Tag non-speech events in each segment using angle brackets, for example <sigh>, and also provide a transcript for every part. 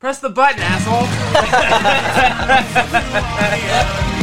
Press the button, asshole. <laughs>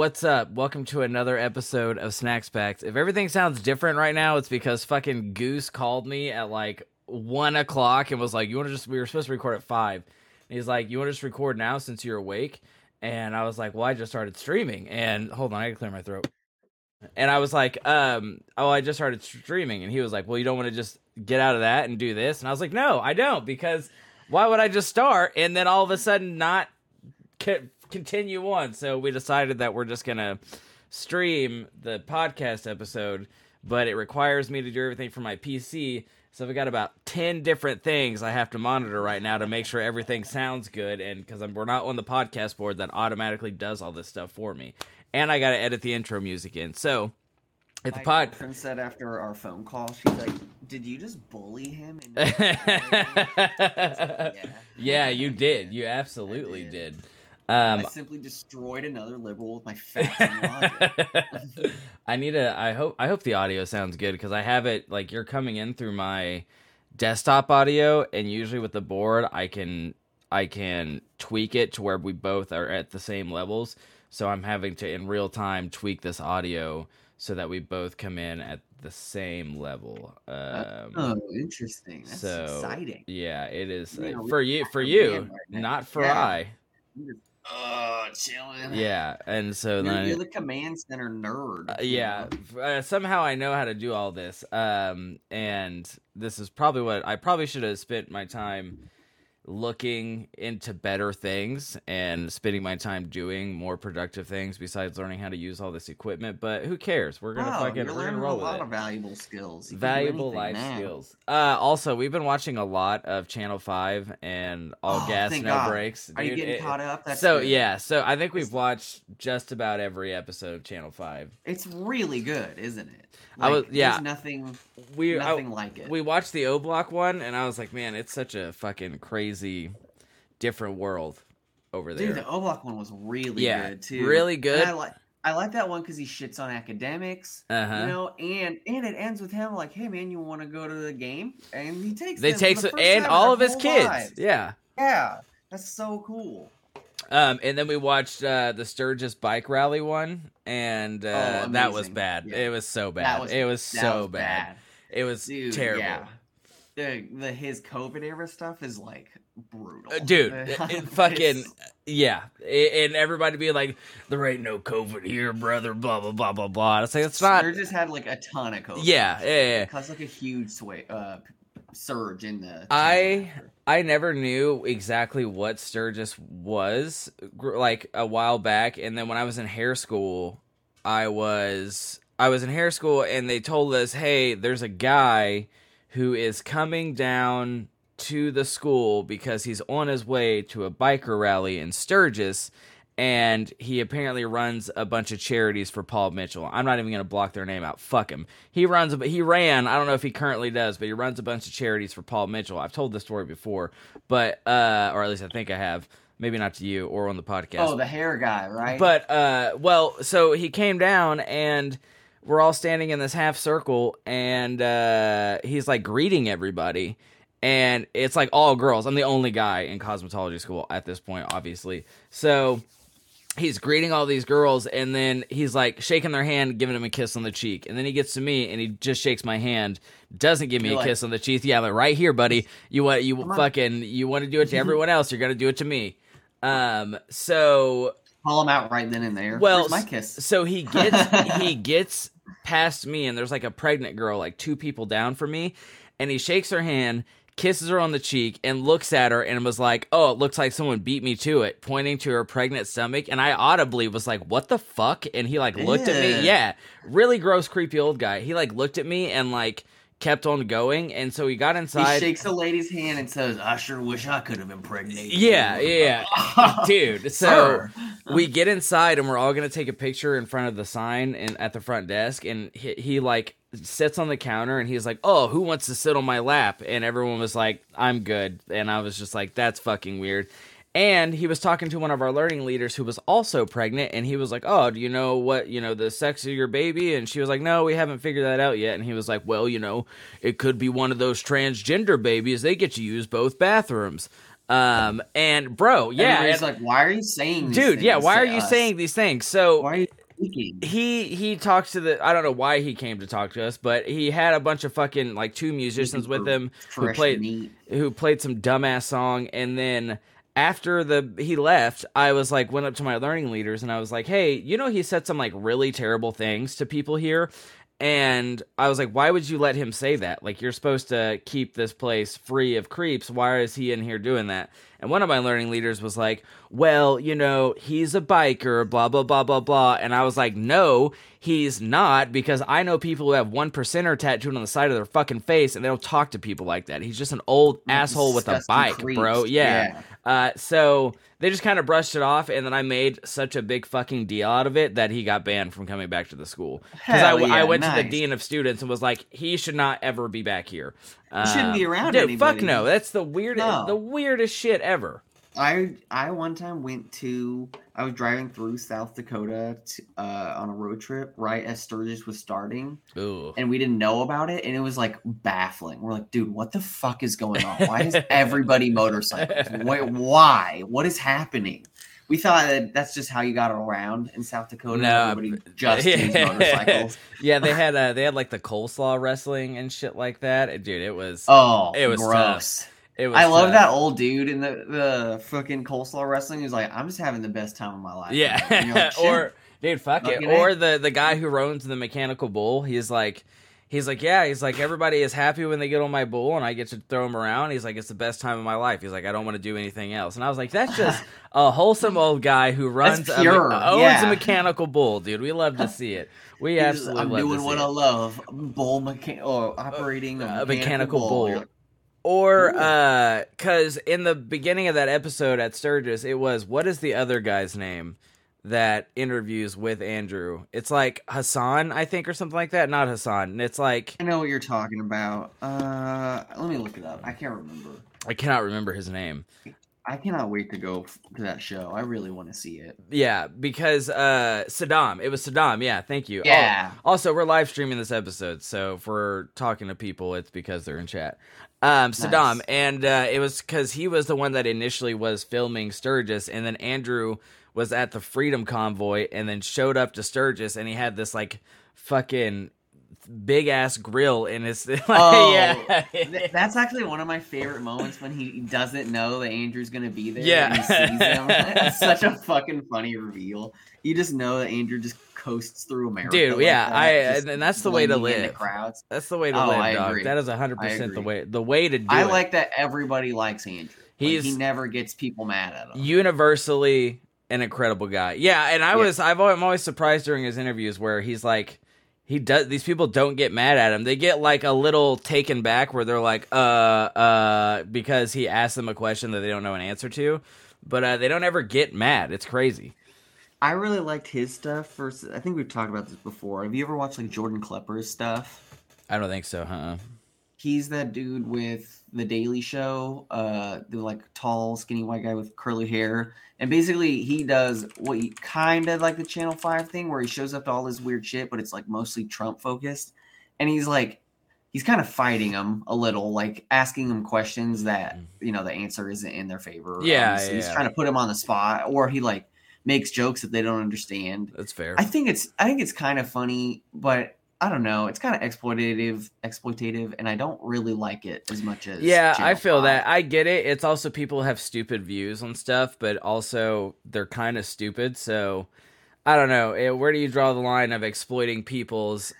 What's up? Welcome to another episode of Snacks Packs. If everything sounds different right now, it's because fucking Goose called me at like one o'clock and was like, "You want to just?" We were supposed to record at five. And he's like, "You want to just record now since you're awake?" And I was like, "Well, I just started streaming." And hold on, I can clear my throat. And I was like, um, "Oh, I just started streaming." And he was like, "Well, you don't want to just get out of that and do this?" And I was like, "No, I don't because why would I just start and then all of a sudden not?" continue on. So we decided that we're just gonna stream the podcast episode, but it requires me to do everything from my PC. So we got about ten different things I have to monitor right now to make sure everything sounds good, and because we're not on the podcast board that automatically does all this stuff for me, and I got to edit the intro music in. So. If the pod girlfriend said after our phone call, she's like, "Did you just bully him?" <laughs> yeah. yeah, you did. You <laughs> absolutely did. did. Um, I simply destroyed another liberal with my facts <laughs> I need a. I hope. I hope the audio sounds good because I have it like you're coming in through my desktop audio, and usually with the board, I can I can tweak it to where we both are at the same levels. So I'm having to in real time tweak this audio so that we both come in at the same level. Um, oh, interesting. That's so, exciting. Yeah, it is uh, for you. For you, right not for yeah. I. Oh, chilling. Yeah, and so you're, then you're the command center nerd. Uh, yeah, uh, somehow I know how to do all this. Um, and this is probably what I probably should have spent my time looking into better things and spending my time doing more productive things besides learning how to use all this equipment. But who cares? We're gonna fucking you're we're gonna roll a lot of valuable skills. You valuable life now. skills. Uh, also, we've been watching a lot of Channel Five and All oh, Gas No God. Breaks. Dude, Are you getting it, caught up? That's so good. yeah. So I think we've watched just about every episode of Channel Five. It's really good, isn't it? Like, I was yeah. nothing. We nothing I, like it. We watched the O Block one, and I was like, man, it's such a fucking crazy, different world over there. Dude, the O Block one was really yeah, good too. Really good. I like. I like that one because he shits on academics, uh-huh. you know, and and it ends with him like, "Hey man, you want to go to the game?" And he takes they takes the and all of his kids, lives. yeah, yeah, that's so cool. Um, and then we watched uh, the Sturgis bike rally one, and uh, oh, that was bad. Yeah. It was so bad. Was, it was so was bad. bad. It was Dude, terrible. Yeah. The, the his COVID era stuff is like brutal, uh, dude. <laughs> it, fucking yeah, and everybody be like, "There ain't no COVID here, brother." Blah blah blah blah blah. It's like it's not. Sturgis had like a ton of COVID. Yeah, yeah, yeah. Caused like a huge sway, uh, surge in the. I I never knew exactly what Sturgis was like a while back, and then when I was in hair school, I was I was in hair school, and they told us, "Hey, there's a guy who is coming down to the school because he's on his way to a biker rally in Sturgis." And he apparently runs a bunch of charities for Paul Mitchell. I'm not even going to block their name out. Fuck him. He runs, but he ran. I don't know if he currently does, but he runs a bunch of charities for Paul Mitchell. I've told this story before, but uh, or at least I think I have. Maybe not to you or on the podcast. Oh, the hair guy, right? But uh, well, so he came down and we're all standing in this half circle, and uh, he's like greeting everybody and it's like all girls. I'm the only guy in cosmetology school at this point, obviously. So he's greeting all these girls and then he's like shaking their hand giving them a kiss on the cheek. And then he gets to me and he just shakes my hand doesn't give me You're a like, kiss on the cheek. Yeah but right here buddy you want you fucking you want to do it to everyone else you're gonna do it to me. Um so call him out right then and there. Well Where's my kiss? so he gets he <laughs> gets past me and there's like a pregnant girl like two people down from me and he shakes her hand kisses her on the cheek and looks at her and was like, "Oh, it looks like someone beat me to it," pointing to her pregnant stomach. And I audibly was like, "What the fuck?" And he like looked yeah. at me. Yeah, really gross, creepy old guy. He like looked at me and like kept on going, and so he got inside. He shakes the lady's hand and says, "I sure wish I could have impregnated." Yeah, you. yeah, <laughs> dude. So we get inside, and we're all gonna take a picture in front of the sign and at the front desk, and he, he like sits on the counter and he's like, "Oh, who wants to sit on my lap?" And everyone was like, "I'm good." And I was just like, "That's fucking weird." And he was talking to one of our learning leaders who was also pregnant, and he was like, "Oh, do you know what you know the sex of your baby?" And she was like, "No, we haven't figured that out yet." And he was like, "Well, you know, it could be one of those transgender babies. They get to use both bathrooms." Um, and bro, yeah, he's like, "Why are you saying, dude? Yeah, why are you us? saying these things?" So why are you he he talks to the I don't know why he came to talk to us, but he had a bunch of fucking like two musicians with him who played meat. who played some dumbass song, and then after the he left, I was like went up to my learning leaders and I was like, "Hey, you know he said some like really terrible things to people here." And I was like, "Why would you let him say that? Like you're supposed to keep this place free of creeps. Why is he in here doing that?" And one of my learning leaders was like, well, you know, he's a biker, blah, blah, blah, blah, blah. And I was like, no, he's not, because I know people who have one percenter tattooed on the side of their fucking face and they don't talk to people like that. He's just an old asshole with a bike, creeps. bro. Yeah. yeah. Uh, so they just kind of brushed it off, and then I made such a big fucking deal out of it that he got banned from coming back to the school. Because I, yeah, I, went nice. to the dean of students and was like, he should not ever be back here. Shouldn't be um, around dude, anybody. Fuck no. That's the weirdest, no. the weirdest shit ever. I I one time went to I was driving through South Dakota to, uh, on a road trip right as Sturgis was starting, Ooh. and we didn't know about it, and it was like baffling. We're like, dude, what the fuck is going on? Why is <laughs> everybody motorcycles? Wait, why? What is happening? We thought that that's just how you got around in South Dakota. No, everybody <laughs> just yeah. motorcycles. <laughs> yeah, they had uh, they had like the coleslaw wrestling and shit like that. Dude, it was oh, it was gross. Tough. It was I love that old dude in the the fucking coleslaw wrestling He's like, I'm just having the best time of my life. Yeah, like, <laughs> or dude, fuck it. Or the the guy who owns the mechanical bull. He's like, he's like, yeah, he's like, everybody is happy when they get on my bull and I get to throw him around. He's like, it's the best time of my life. He's like, I don't want to do anything else. And I was like, that's just <laughs> a wholesome old guy who runs a, owns yeah. a mechanical bull, dude. We love to <laughs> see it. We absolutely. I'm doing what it. I love, bull mechan or operating a, a mechanical, mechanical bull. bull. Or uh cuz in the beginning of that episode at Sturgis it was what is the other guy's name that interviews with Andrew? It's like Hassan, I think or something like that. Not Hassan. It's like I know what you're talking about. Uh let me look it up. I can't remember. I cannot remember his name. I cannot wait to go to that show. I really want to see it. Yeah, because uh Saddam. It was Saddam. Yeah, thank you. Yeah. Oh, also, we're live streaming this episode, so if we're talking to people, it's because they're in chat. Um, Saddam, nice. and uh, it was because he was the one that initially was filming Sturgis, and then Andrew was at the Freedom Convoy, and then showed up to Sturgis, and he had this like fucking big ass grill in his. <laughs> Like, oh, yeah. <laughs> that's actually one of my favorite moments when he doesn't know that Andrew's gonna be there. Yeah, he sees <laughs> him. such a fucking funny reveal. You just know that Andrew just coasts through America. Dude, like yeah, that, I and that's the way to live. Crowds. That's the way to oh, live, dog. That is hundred percent the way. The way to do I it. like that everybody likes Andrew. He's like, he never gets people mad at him. Universally an incredible guy. Yeah, and I yeah. was I've I'm always surprised during his interviews where he's like he does these people don't get mad at him. They get like a little taken back where they're like uh uh because he asked them a question that they don't know an answer to, but uh, they don't ever get mad. It's crazy. I really liked his stuff. Versus, I think we've talked about this before. Have you ever watched like Jordan Klepper's stuff? I don't think so, huh? He's that dude with the Daily Show, uh, the like tall, skinny white guy with curly hair, and basically he does what he kind of like the Channel Five thing, where he shows up to all this weird shit, but it's like mostly Trump focused, and he's like, he's kind of fighting him a little, like asking him questions that mm. you know the answer isn't in their favor. Yeah, um, yeah. he's trying to put him on the spot, or he like makes jokes that they don't understand. That's fair. I think it's I think it's kind of funny, but I don't know. It's kind of exploitative, exploitative, and I don't really like it as much as. Yeah, Channel I feel 5. that. I get it. It's also people have stupid views on stuff, but also they're kind of stupid. So I don't know. Eh, where do you draw the line of exploiting people's?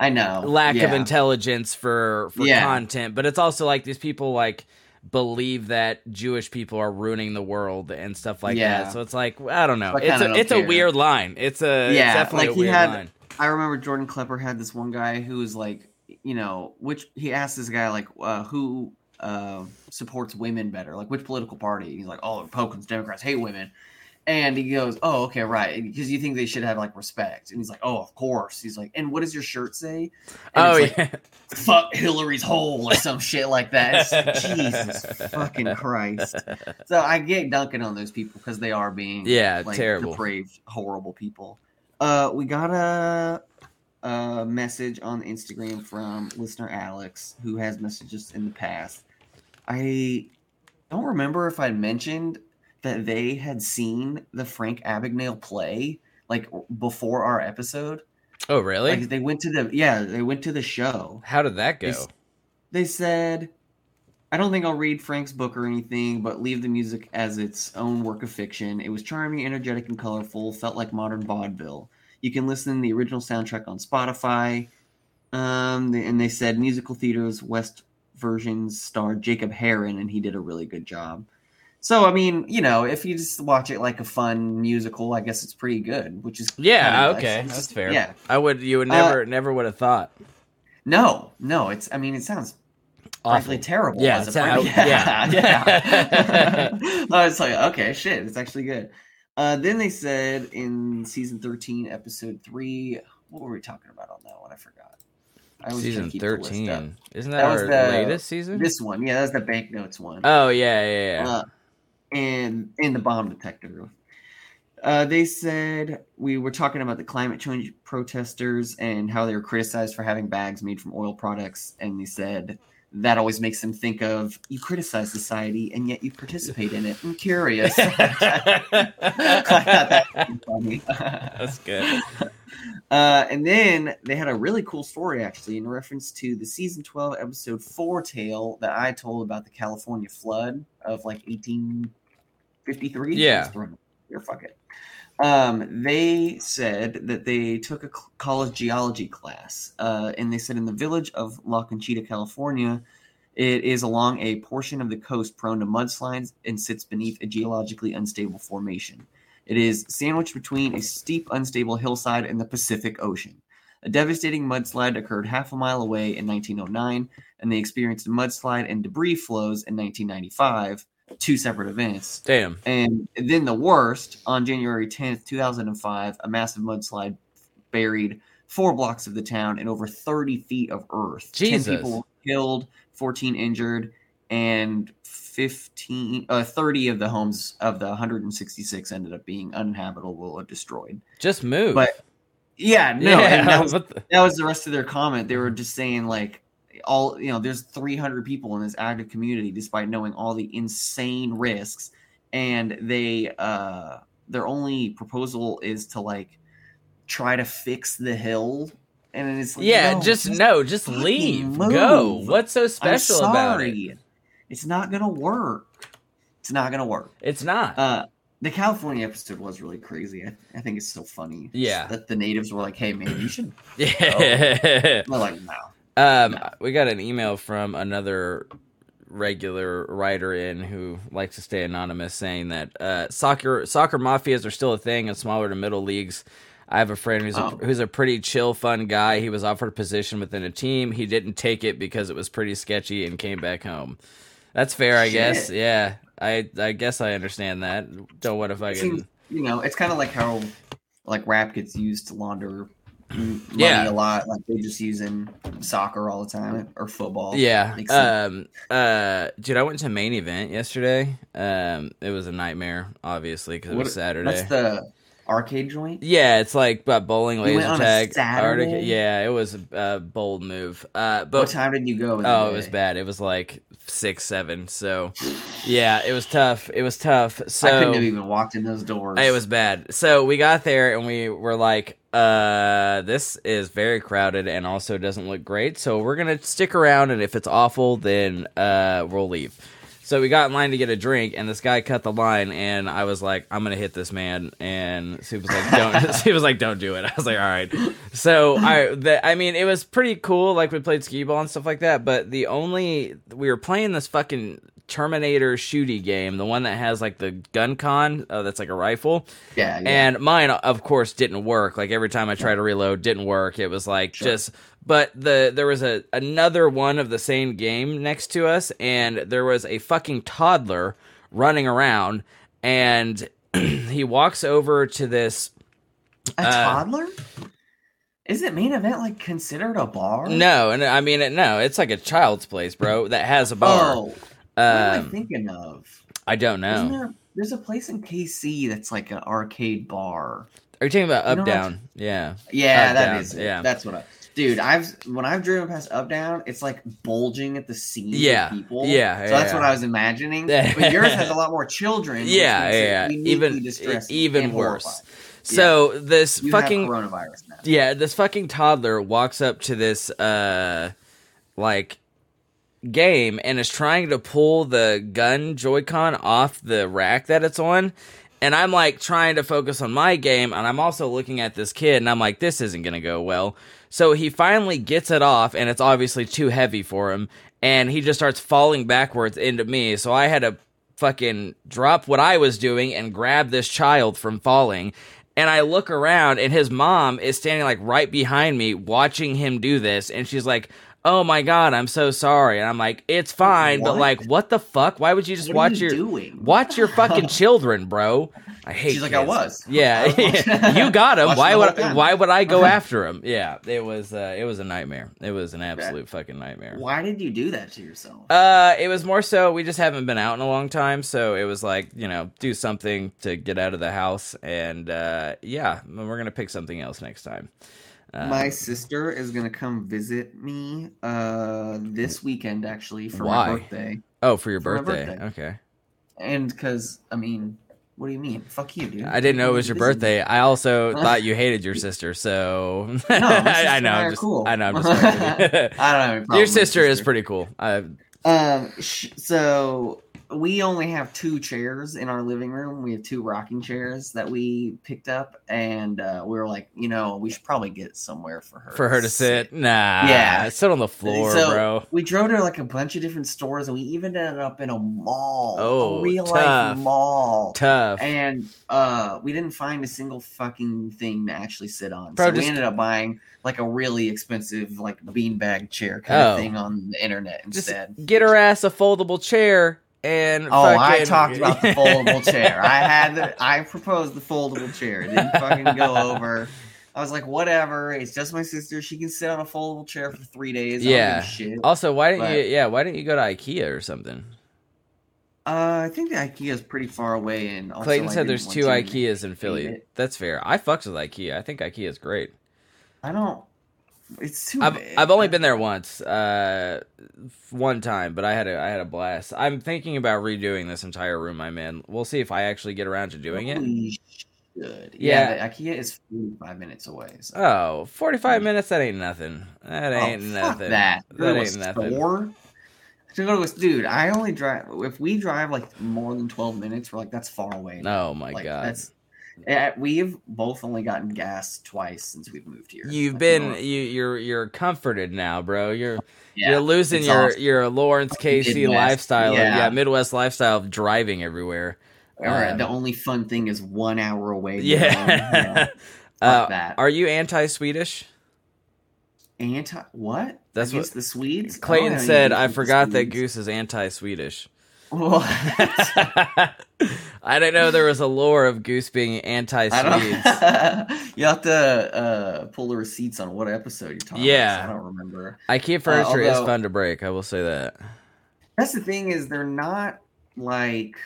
I know lack yeah. of intelligence for for yeah. content, but it's also like these people like believe that Jewish people are ruining the world and stuff like yeah. that. So it's like I don't know. It's a, it's care. a weird line. It's a yeah, it's definitely like a weird had, line. I remember Jordan Klepper had this one guy who was like, you know, which he asked this guy like uh, who uh, supports women better, like which political party. He's like, oh, Republicans, Democrats hate women. And he goes, "Oh, okay, right." Because you think they should have like respect, and he's like, "Oh, of course." He's like, "And what does your shirt say?" And oh yeah. like, <laughs> "Fuck Hillary's hole" or some shit like that. It's- <laughs> Jesus fucking Christ! So I get dunking on those people because they are being Yeah, like, terrible. depraved, horrible people. Uh, we got a, a message on Instagram from listener Alex who has messages in the past. I don't remember if I mentioned that they had seen the Frank Abagnale play like before our episode. Oh really? Like they went to the yeah, they went to the show. How did that go? They, they said, I don't think I'll read Frank's book or anything, but leave the music as its own work of fiction. It was charming, energetic, and colorful, felt like modern vaudeville. You can listen to the original soundtrack on Spotify. Um, and they said musical theater's West versions starred Jacob Heron, and he did a really good job. So, I mean, you know, if you just watch it like a fun musical, I guess it's pretty good, which is Yeah, nice. okay, It's that's fair. Yeah, I would you would Uh, never never would have thought. no, no, it's. I mean, it sounds frankly terrible. Yeah, as a how- prank. <laughs> yeah. yeah. <laughs> <laughs> I was like, okay, shit, it's actually good. Uh, then they said in season thirteen, episode three, what were we talking about on that one? I forgot. I Season keep the list up. thirteen. Isn't that, That our the- latest season? This one, yeah, that's the banknotes one. oh yeah, yeah, yeah. Uh, and in the bomb detector. Uh, they said we were talking about the climate change protesters and how they were criticized for having bags made from oil products, and they said that always makes them think of you criticize society and yet you participate in it. I'm <laughs> curious. That <laughs> <laughs> funny. That's good. Uh, and then they had a really cool story actually in reference to the season 12 episode 4 tale that I told about the California flood of like 1853. Yeah. Here, fuck it. Um, they said that they took a college geology class, uh, and they said in the village of La Conchita, California, it is along a portion of the coast prone to mudslides and sits beneath a geologically unstable formation. It is sandwiched between a steep, unstable hillside and the Pacific Ocean. A devastating mudslide occurred half a mile away in 1909, and they experienced a mudslide and debris flows in 1995, two separate events. Damn. And then the worst, on January 10th, 2005, a massive mudslide buried four blocks of the town and over 30 feet of earth. Jesus. 10 people were killed, 14 injured, and 15, uh, 30 of the homes of the 166 ended up being uninhabitable or destroyed. Just move. But yeah, no, yeah, that was, the- that was the rest of their comment. They were just saying like all you know, there's 300 people in this active community, despite knowing all the insane risks, and they uh their only proposal is to like try to fix the hill, and it's like, yeah, no, just no, just leave. move. Go. What's so special about it? It's not gonna work. It's not gonna work. It's not. Uh, the California episode was really crazy. I, I think it's so funny. Yeah. that the natives were like, "Hey, man, you should." <laughs> yeah. They're like, "No." Um, we got an email from another regular writer in who likes to stay anonymous, saying that uh, soccer soccer mafias are still a thing in smaller to middle leagues. I have a friend who's Oh. a, who's a pretty chill, fun guy. He was offered a position within a team. He didn't take it because it was pretty sketchy and came back home. That's fair, I guess. Yeah, I I guess I understand that. Don't want to It fucking you know, it's kind of like how like rap gets used to launder Yeah. a lot. Like they just using soccer all the time or football. Yeah. Um uh dude, I went to main event yesterday. Um it was a nightmare obviously cuz it What- was Saturday. What's the arcade joint? yeah, it's like uh, bowling laser went on a tag. Saturday? Yeah, it was a, bold move. Uh but what time did you go? oh, it was bad. It was like 6 7. So yeah, it was tough. It was tough. So I couldn't have even walked in those doors. it was bad. So we got there and we were like, uh, this is very crowded and also doesn't look great. So we're gonna stick around and if it's awful, then uh we'll leave. So we got in line to get a drink and this guy cut the line and I was like, I'm gonna hit this man and he was like, Don't <laughs> <laughs> he was like, Don't do it. <laughs> I was like, All right. So I the, I mean it was pretty cool, like we played skee ball and stuff like that, but the only we were playing this fucking Terminator shooty game, the one that has like the gun con, uh, that's like a rifle. yeah, yeah. And mine, of course, didn't work. Like every time I tried to reload, didn't work. It was like Sure. just. But the there was a another one of the same game next to us, and there was a fucking toddler running around, and <clears throat> he walks over to this. A Uh, toddler? Is it main event like considered a bar? No, and I mean, no, it's like a child's place, bro, that has a bar. Oh, am I um, thinking of? I don't know. there, there's a place in KC that's like an arcade bar. Are you talking about You up know down? Yeah. Yeah, Up, that down, is it. yeah. That's what I. Dude, I've when I've driven past up down, it's like bulging at the seams Yeah, of people. yeah, so that's yeah. what I was imagining. <laughs> Yeah. but yours has a lot more children. Yeah, yeah, even even worse. horrifying. So this You fucking coronavirus now. Yeah, this fucking toddler walks up to this uh like game and is trying to pull the gun Joy-Con off the rack that it's on. And I'm like trying to focus on my game and I'm also looking at this kid and I'm like this isn't to go well. So he finally gets it off and it's obviously too heavy for him and he just starts falling backwards into me. So I had to fucking drop what I was doing and grab this child from falling. And I look around and his mom is standing like right behind me watching him do this. And she's like, Oh my God, I'm so sorry. And I'm like, It's fine, but like, what the fuck? Why would you just What watch you your doing? watch your fucking <laughs> children, bro? I hate She's like, I was. Yeah, <laughs> I <laughs> you got him. Why would time. why would I go after him? Yeah, it was uh, it was a nightmare. It was an absolute fucking nightmare. Why did you do that to yourself? Uh, it was more so we just haven't been out in a long time, so it was like you know do something to get out of the house, and uh, yeah, we're gonna pick something else next time. Uh, my sister is gonna come visit me uh this weekend actually for Why? my birthday. oh, for your for birthday. birthday. Okay, And because I mean, what do you mean? Fuck you, dude. I didn't know it was your birthday. I also <laughs> thought you hated your sister, so No, sister <laughs> I know. I'm just, cool. I know. I'm just. fucking with you. I don't have <laughs> your with sister is pretty cool. I, Um, sh- so we only have two chairs in our living room. We have two rocking chairs that we picked up, and uh, we were like, you know, we should probably get somewhere for her for her to sit. Nah, Yeah. sit on the floor, So, bro. We drove to like a bunch of different stores, and we even ended up in a mall, Oh, a real tough. life mall. Tough. And uh, we didn't find a single fucking thing to actually sit on. Bro, so just- we ended up buying like a really expensive like beanbag chair kind Oh. of thing on the internet Just instead. get her ass a foldable chair and. Oh, I talked about the <laughs> foldable chair. I had the I proposed the foldable chair. It didn't fucking go over. I was like, whatever. It's just my sister. She can sit on a foldable chair for three days. I don't give a Yeah. Also, why didn't you? Yeah, why didn't you go to IKEA or something? Uh, I think the IKEA is pretty far away, and also Clayton said there's two IKEAs in Philly. That's fair. I fucks with IKEA. I think IKEA is great. I don't. It's too. I've. I've only been there once, uh, one time, but I had a I had a blast. I'm thinking about redoing this entire room I'm in. We'll see if I actually get around to doing it. We should. Yeah. Yeah, the IKEA is 45 minutes away. So. Oh, 45 minutes. That ain't nothing. That ain't Mm. oh, nothing. that. That Go to a ain't nothing. store? To go to a dude, I only drive if we drive like more than 12 minutes. We're like that's far away. Oh my like, god. That's we've both only gotten gas twice since we've moved here. You've Like, been we're- you you're you're comforted now, bro. You're yeah, you're losing your awesome. your Lawrence KC Midwest, lifestyle. of- yeah. yeah, Midwest lifestyle of driving everywhere. All right, um, the only fun thing is one hour away. <laughs> Yeah. <laughs> yeah. uh, that. are you anti-Swedish? Anti what? That's Against what- the Swedes. Clayton any said, "I the forgot that Goose is anti-Swedish." What? <laughs> I didn't know there was a lore of Goose being <laughs> anti-Swedes. <laughs> you have to uh, pull the receipts on what episode you're talking. Yeah. about. I don't remember. IKEA furniture is although- fun to break. I will say that. That's the thing is they're not like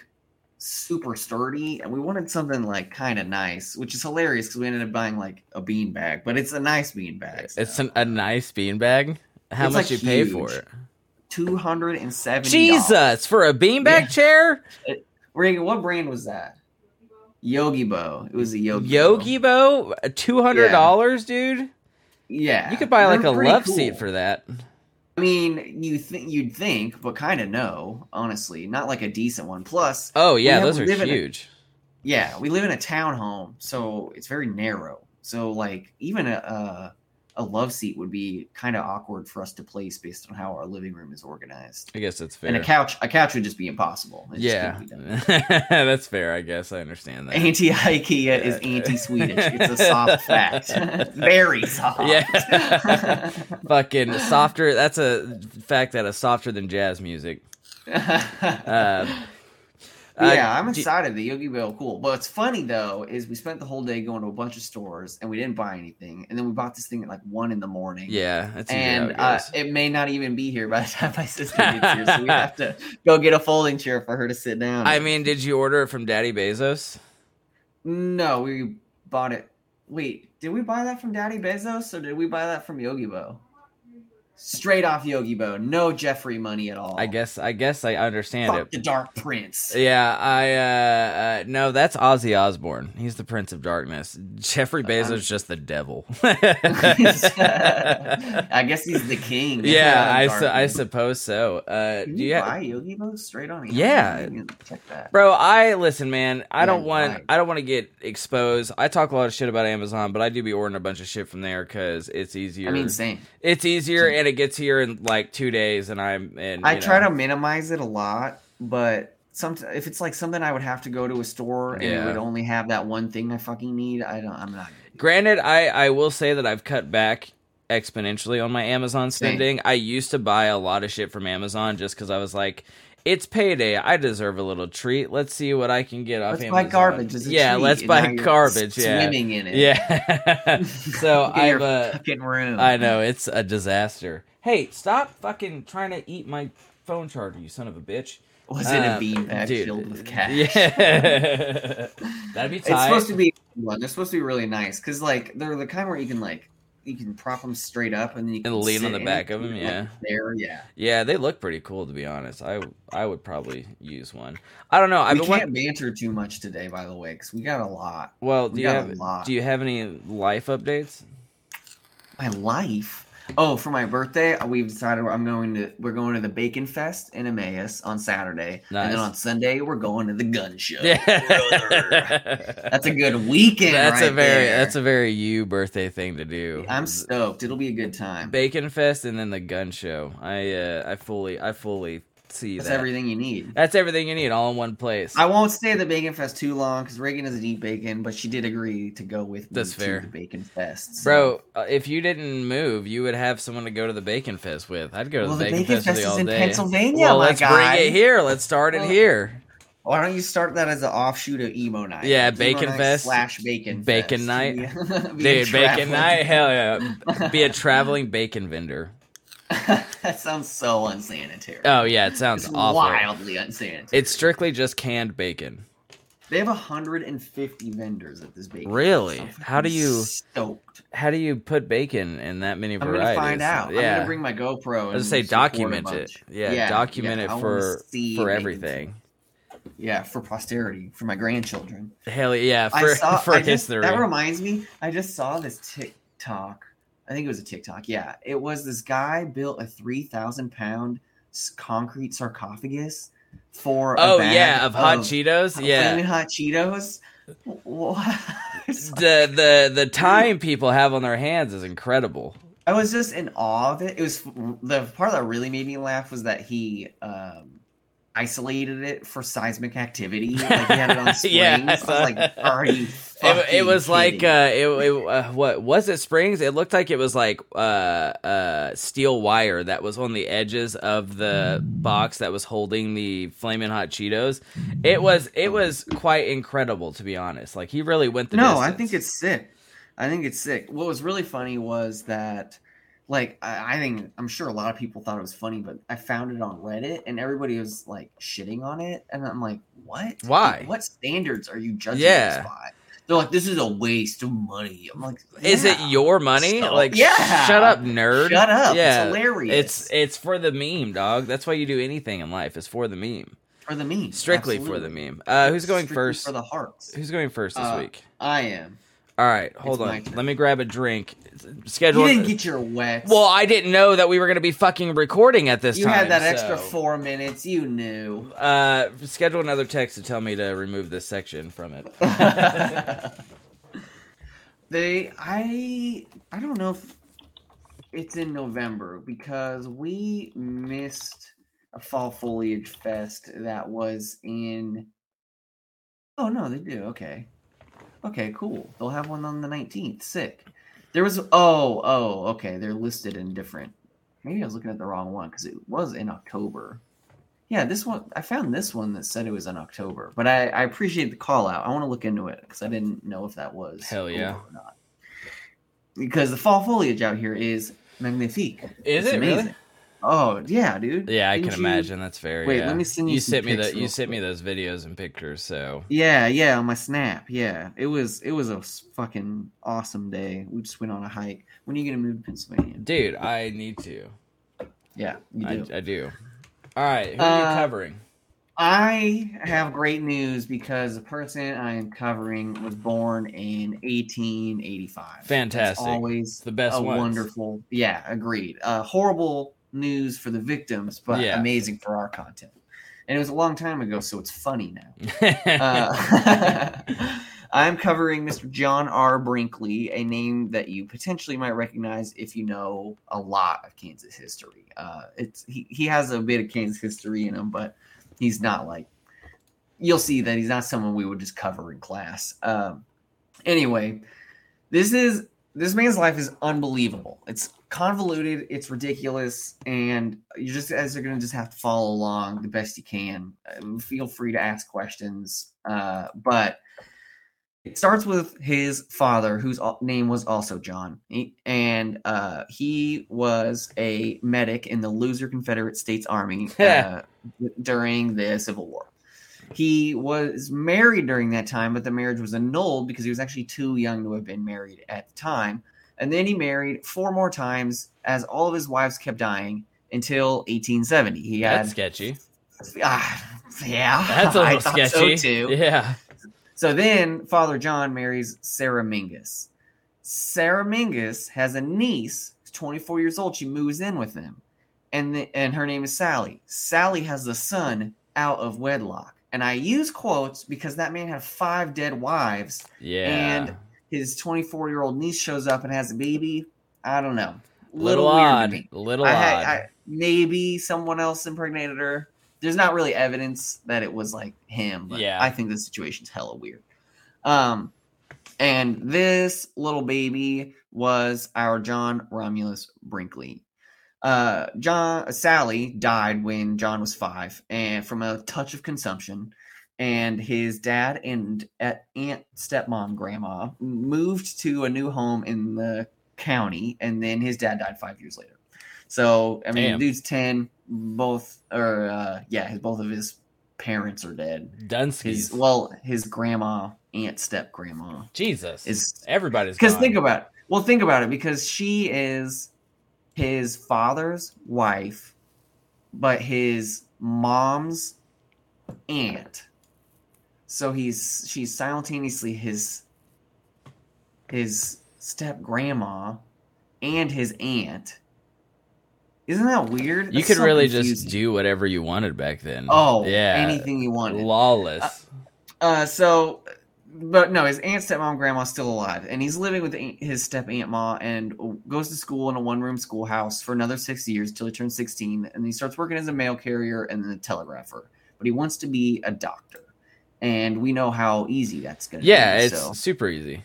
super sturdy, and we wanted something like kind of nice, which is hilarious because we ended up buying like a bean bag, but it's a nice bean bag. It's an, a nice beanbag. How It's, much like, you pay for it? Two hundred and seventy. Jesus, for a beanbag Yeah. chair? Uh, Reagan, what brand was that? Yogibo. It was a Yogi. Bo. Yogibo, uh, two hundred dollars, dude. Yeah, You could buy like they're a love cool. seat for that. I mean, you think you'd think, but kind of no, honestly, not like a decent one. Plus, Oh yeah, have- those are in a- huge. yeah, we live in a townhome, so it's very narrow. So like even a a, a love seat would be kind of awkward for us to place based on how our living room is organized. I guess that's fair. And a couch, a couch would just be impossible. It yeah, be <laughs> that's fair. I guess I understand that. Anti IKEA is anti Swedish. It's a <laughs> soft fact. <laughs> Very soft. Yeah. Fucking softer. That's a fact that is softer than jazz music. Uh, Uh, yeah, I'm excited. The Yogibo, cool. But what's funny though is we spent the whole day going to a bunch of stores and we didn't buy anything, and then we bought this thing at like one in the morning. Yeah, and it uh, it may not even be here by the time my sister <laughs> gets here, so we have to go get a folding chair for her to sit down. I mean, did you order it from Daddy Bezos? no, we bought it. Wait, did we buy that from Daddy Bezos or did we buy that from Yogi Bo? Straight off Yogibo, no Jeffrey money at all. I guess. I guess I understand Fuck it. the Dark Prince. Yeah, I uh, uh no, that's Ozzy Osbourne. He's the Prince of Darkness. Jeffrey Bezos is just the devil. <laughs> <laughs> I guess he's the king. yeah, <laughs> I, su- I suppose so. Uh, Can do you buy Yogibo straight on? Amazon? Yeah. Check that. bro? I listen, man. I Yeah, don't want. right. I don't want to get exposed. I talk a lot of shit about Amazon, but I do be ordering a bunch of shit from there because it's easier. I mean, same. it's easier same. and it gets here in like two days, and I'm. And I try know. to minimize it a lot, but some if it's like something I would have to go to a store and it would only have that one thing I fucking need, I don't. I'm not. Granted, I I will say that I've cut back exponentially on my Amazon spending. I used to buy a lot of shit from Amazon just because I was like, it's payday. I deserve a little treat. Let's see what I can get off Let's Amazon. buy garbage. A yeah, treat, let's buy garbage. Yeah, swimming in it. yeah. <laughs> so I've your uh, fucking room. I know it's a disaster. Hey, stop fucking trying to eat my phone charger, you son of a bitch. Was it a Um, beanbag filled with <laughs> cash? Yeah, <laughs> that'd be It's tight. supposed to be one. They're supposed to be really nice because like they're the kind where you can like you can prop them straight up and then you can And lean on the back of them. yeah. there, yeah. Yeah, they look pretty cool to be honest. I I would probably use one. I don't know. I've we been can't banter too much today, by the way, because we got a lot. well. we Do you got a have do you have any life updates? My life. Oh, for my birthday, we've decided I'm going to we're going to the Bacon Fest in Emmaus on Saturday, and then on Sunday we're going to the gun show. Yeah, That's a <laughs> good weekend. That's a very there. that's a very you birthday thing to do. I'm stoked. It'll be a good time. Bacon Fest and then the gun show. I uh, I fully I fully see That's that. everything you need. That's everything you need all in one place. I won't stay at the Bacon Fest too long because Reagan doesn't eat bacon, but she did agree to go with me That's to fair. the Bacon Fest. so- Bro, uh, if you didn't move, you would have someone to go to the Bacon Fest with. I'd go to Well, the Bacon, Fest with you is all in day. Pennsylvania, well, my let's guy. bring it here. Let's start it Well, here. why don't you start that as an offshoot of emo night? Yeah, Emo Bacon Night Fest. slash Bacon Bacon Fest. night. Be- <laughs> be a Dude, bacon night, hell yeah! <laughs> Be a traveling bacon vendor. <laughs> that sounds so unsanitary. Oh yeah, it sounds it's awful. wildly unsanitary. It's strictly just canned bacon. they have 150 vendors at this bacon. Really? I'm How do you- Stoked. How do you put bacon in that many I'm varieties? gonna find out. Yeah. I'm gonna bring my GoPro. I And was say document it. bunch. Yeah, document yeah, it for for everything. Yeah, for posterity, for my grandchildren. Hell yeah, for saw. <laughs> for I just, history. that reminds me. I just saw this TikTok. I think it was a TikTok. Yeah, it was this guy built a three thousand pound concrete sarcophagus for. a oh bag yeah, of hot of Cheetos. Yeah, hot Cheetos. <laughs> What? the the the time people have on their hands is incredible. I was just in awe of it. It was the part that really made me laugh was that he um, isolated it for seismic activity. <laughs> Like he had it on springs. Yeah, I I was like, are you? <laughs> It, it was like uh, it, it uh, what was it springs? It looked like it was like uh, uh, steel wire that was on the edges of the box that was holding the flaming hot Cheetos. It was it was quite incredible to be honest. Like he really went the no, distance. I think it's sick. I think it's sick. What was really funny was that, like, I, I think I'm sure a lot of people thought it was funny, but I found it on Reddit and everybody was like shitting on it, and I'm like, what? Why? Like, what standards are you judging Yeah. this by? They're like, this is a waste of money. I'm like, Is it your money? Like yeah. shut up, nerd. Shut up! Yeah, it's hilarious. It's it's for the meme, dog. That's why you do anything in life. It's for the meme. for the meme. Strictly for the meme. Uh, who's going Strictly first? For the hearts. Who's going first this Uh, week? I am. All right, hold my on. Let me grab a drink. You Schedule. didn't get your wet. well, I didn't know that we were going to be fucking recording at this you time. You had that extra four minutes. You knew. Uh, schedule another text to tell me to remove this section from it. <laughs> <laughs> they i i don't know if it's in november because we missed a fall foliage fest that was in oh no they do okay okay cool they'll have one on the 19th sick there was oh oh okay they're listed in different maybe i was looking at the wrong one because it was in october Yeah, this one I found this one that said it was in October, but I, I appreciate the call out. I want to look into it because I didn't know if that was Hell yeah. or not. Because the fall foliage out here is magnifique. Is It's it amazing. really? Oh yeah, dude. Yeah, I Didn't can you- imagine. That's very. Wait, yeah. let me send you some sent me the you sent me those videos and pictures. So Yeah, yeah, on my snap. Yeah, it was it was a fucking awesome day. We just went on a hike. When are you gonna move to Pennsylvania? dude, I need to. Yeah, you I, do. I do. All right, who are you Uh, covering? I have great news because the person I am covering was born in 1885. Fantastic. That's always The best wonderful. Yeah, agreed. Uh, horrible news for the victims, but Yeah. amazing for our content. And it was a long time ago, so it's funny now. <laughs> Uh, <laughs> I'm covering Mr. John R. Brinkley, a name that you potentially might recognize if you know a lot of Kansas history. Uh, it's he, he has a bit of Kansas history in him, but he's not like you'll see that he's not someone we would just cover in class. Um, anyway, this is this man's life is unbelievable. It's convoluted, it's ridiculous, and you just guys are gonna just have to follow along the best you can. Uh, feel free to ask questions, uh, but it starts with his father, whose name was also John, and uh, he was a medic in the loser Confederate States Army <laughs> uh, during the Civil War. He was married during that time, but the marriage was annulled because he was actually too young to have been married at the time. And then he married four more times as all of his wives kept dying until 1870. He had That's sketchy. Ah, yeah, That's a <laughs> little sketchy. So too. Yeah. So then Father John marries Sarah Mingus. Sarah Mingus has a niece, 24 years old. She moves in with them. And the, and her name is Sally. Sally has a son out of wedlock. And I use quotes because that man had five dead wives. Yeah. And his 24 year old niece shows up and has a baby. I don't know. little, to odd. Little I, odd. I maybe someone else impregnated her. There's not really evidence that it was like him, but Yeah. I think the situation's hella weird. Um, and this little baby was our John Romulus Brinkley. Uh, John Sally died when John was five, and from a touch of consumption. And his dad and aunt, stepmom, grandma moved to a new home in the county, and then his dad died five years later. So I mean, Damn. dude's ten. Both or uh, yeah, his both of his parents are dead. Dunskies. His well, his grandma, aunt, step grandma Jesus. is Everybody's because think about it. Well, think about it because she is his father's wife, but his mom's aunt. So he's she's simultaneously his his step grandma and his aunt. Isn't that weird? You That's could so really confusing. just do whatever you wanted back then. oh yeah. anything you wanted. Lawless. Uh, so, but no, his aunt, stepmom, grandma's still alive, and he's living with his step aunt ma, and goes to school in a one room schoolhouse for another six years till he turns sixteen, and he starts working as a mail carrier and then a telegrapher. But he wants to be a doctor, and we know how easy that's going to be. yeah, be. it's so. super easy.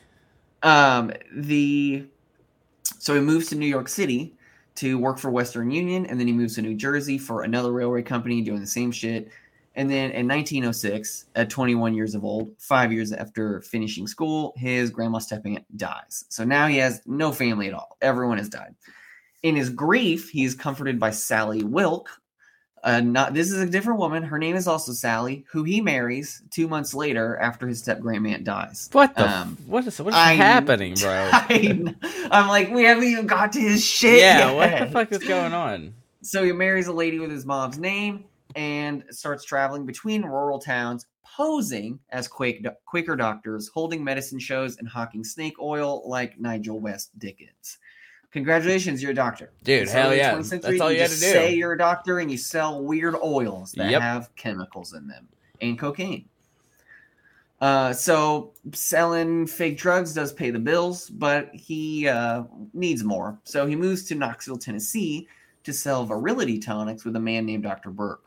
Um, the so he moves to New York City to work for Western Union, and then he moves to New Jersey for another railway company doing the same shit. And then in 1906, at 21 years of old, five years after finishing school, his grandma step aunt dies. So now he has no family at all. Everyone has died. In his grief, he's comforted by Sally Wike. Uh, not this is a different woman. Her name is also Sally, who he marries two months later after his step grandaunt dies. What the? Um, f- what is what is I- happening, bro? <laughs> I, am like, we haven't even got to his shit. yeah, yet. what the fuck is going on? So he marries a lady with his mom's name and starts traveling between rural towns, posing as Quake, Quaker doctors, holding medicine shows and hawking snake oil like Nigel West Dickens. Congratulations, you're a doctor. Dude, It's hell yeah. century, That's all you had to do. Say you're a doctor and you sell weird oils that Yep. have chemicals in them and cocaine. Uh, so selling fake drugs does pay the bills, but he uh, needs more. So he moves to Knoxville, Tennessee, to sell virility tonics with a man named Dr. Burke.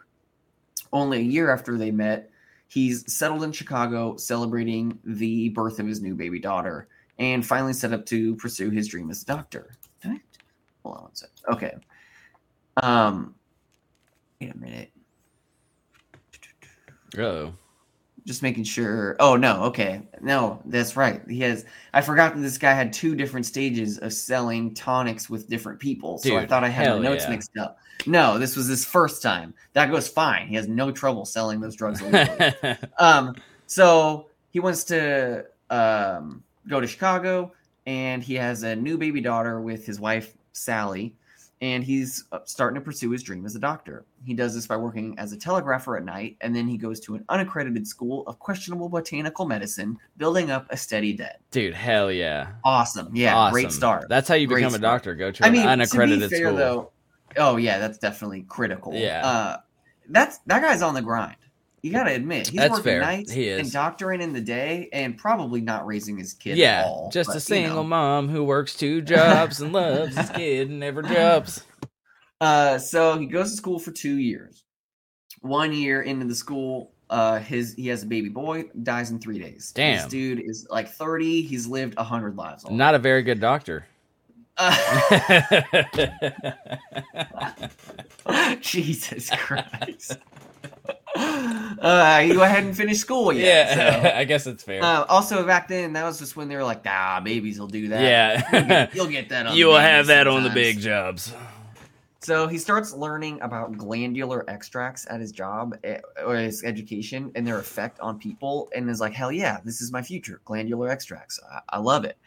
Only a year after they met, he's settled in Chicago, celebrating the birth of his new baby daughter, and finally set up to pursue his dream as a doctor. Hold on one sec. Okay. Um, wait a minute. Oh, Just making sure. Oh no, okay, no, that's right. He has. I forgot that this guy had two different stages of selling tonics with different people. so I thought I had hell notes yeah. mixed up. No, this was his first time. That goes fine. He has no trouble selling those drugs illegally. <laughs> um, so he wants to um, go to Chicago, and he has a new baby daughter with his wife Sally, and he's uh, starting to pursue his dream as a doctor. He does this by working as a telegrapher at night, and then he goes to an unaccredited school of questionable botanical medicine, building up a steady debt. dude, hell yeah, Awesome, yeah, awesome. great start. That's how you Great become a doctor. Go to I an mean, unaccredited to be fair, school. though, oh yeah, that's definitely critical. Yeah. uh, that's that guy's on the grind. You got to admit, he's That's working fair. nights He is. and doctoring in the day, and probably not raising his kid. at yeah, all, just but, a you single know. mom who works two jobs and loves his kid and never jobs. <laughs> Uh, so he goes to school for two years. One year into the school, uh, his he has a baby boy, dies in three days. Damn. this dude is like thirty. He's lived hundred lives. already. Not a very good doctor. Uh, <laughs> Jesus Christ. uh, you hadn't finished school yet. yeah, <laughs> I guess it's fair. Uh, also, back then, that was just when they were like, "Ah, babies will do that." Yeah. <laughs> you'll get, you'll get that. On you will have that on the big jobs. So he starts learning about glandular extracts at his job eh, or his education and their effect on people, and is like, "Hell yeah, this is my future. Glandular extracts. I, I love it."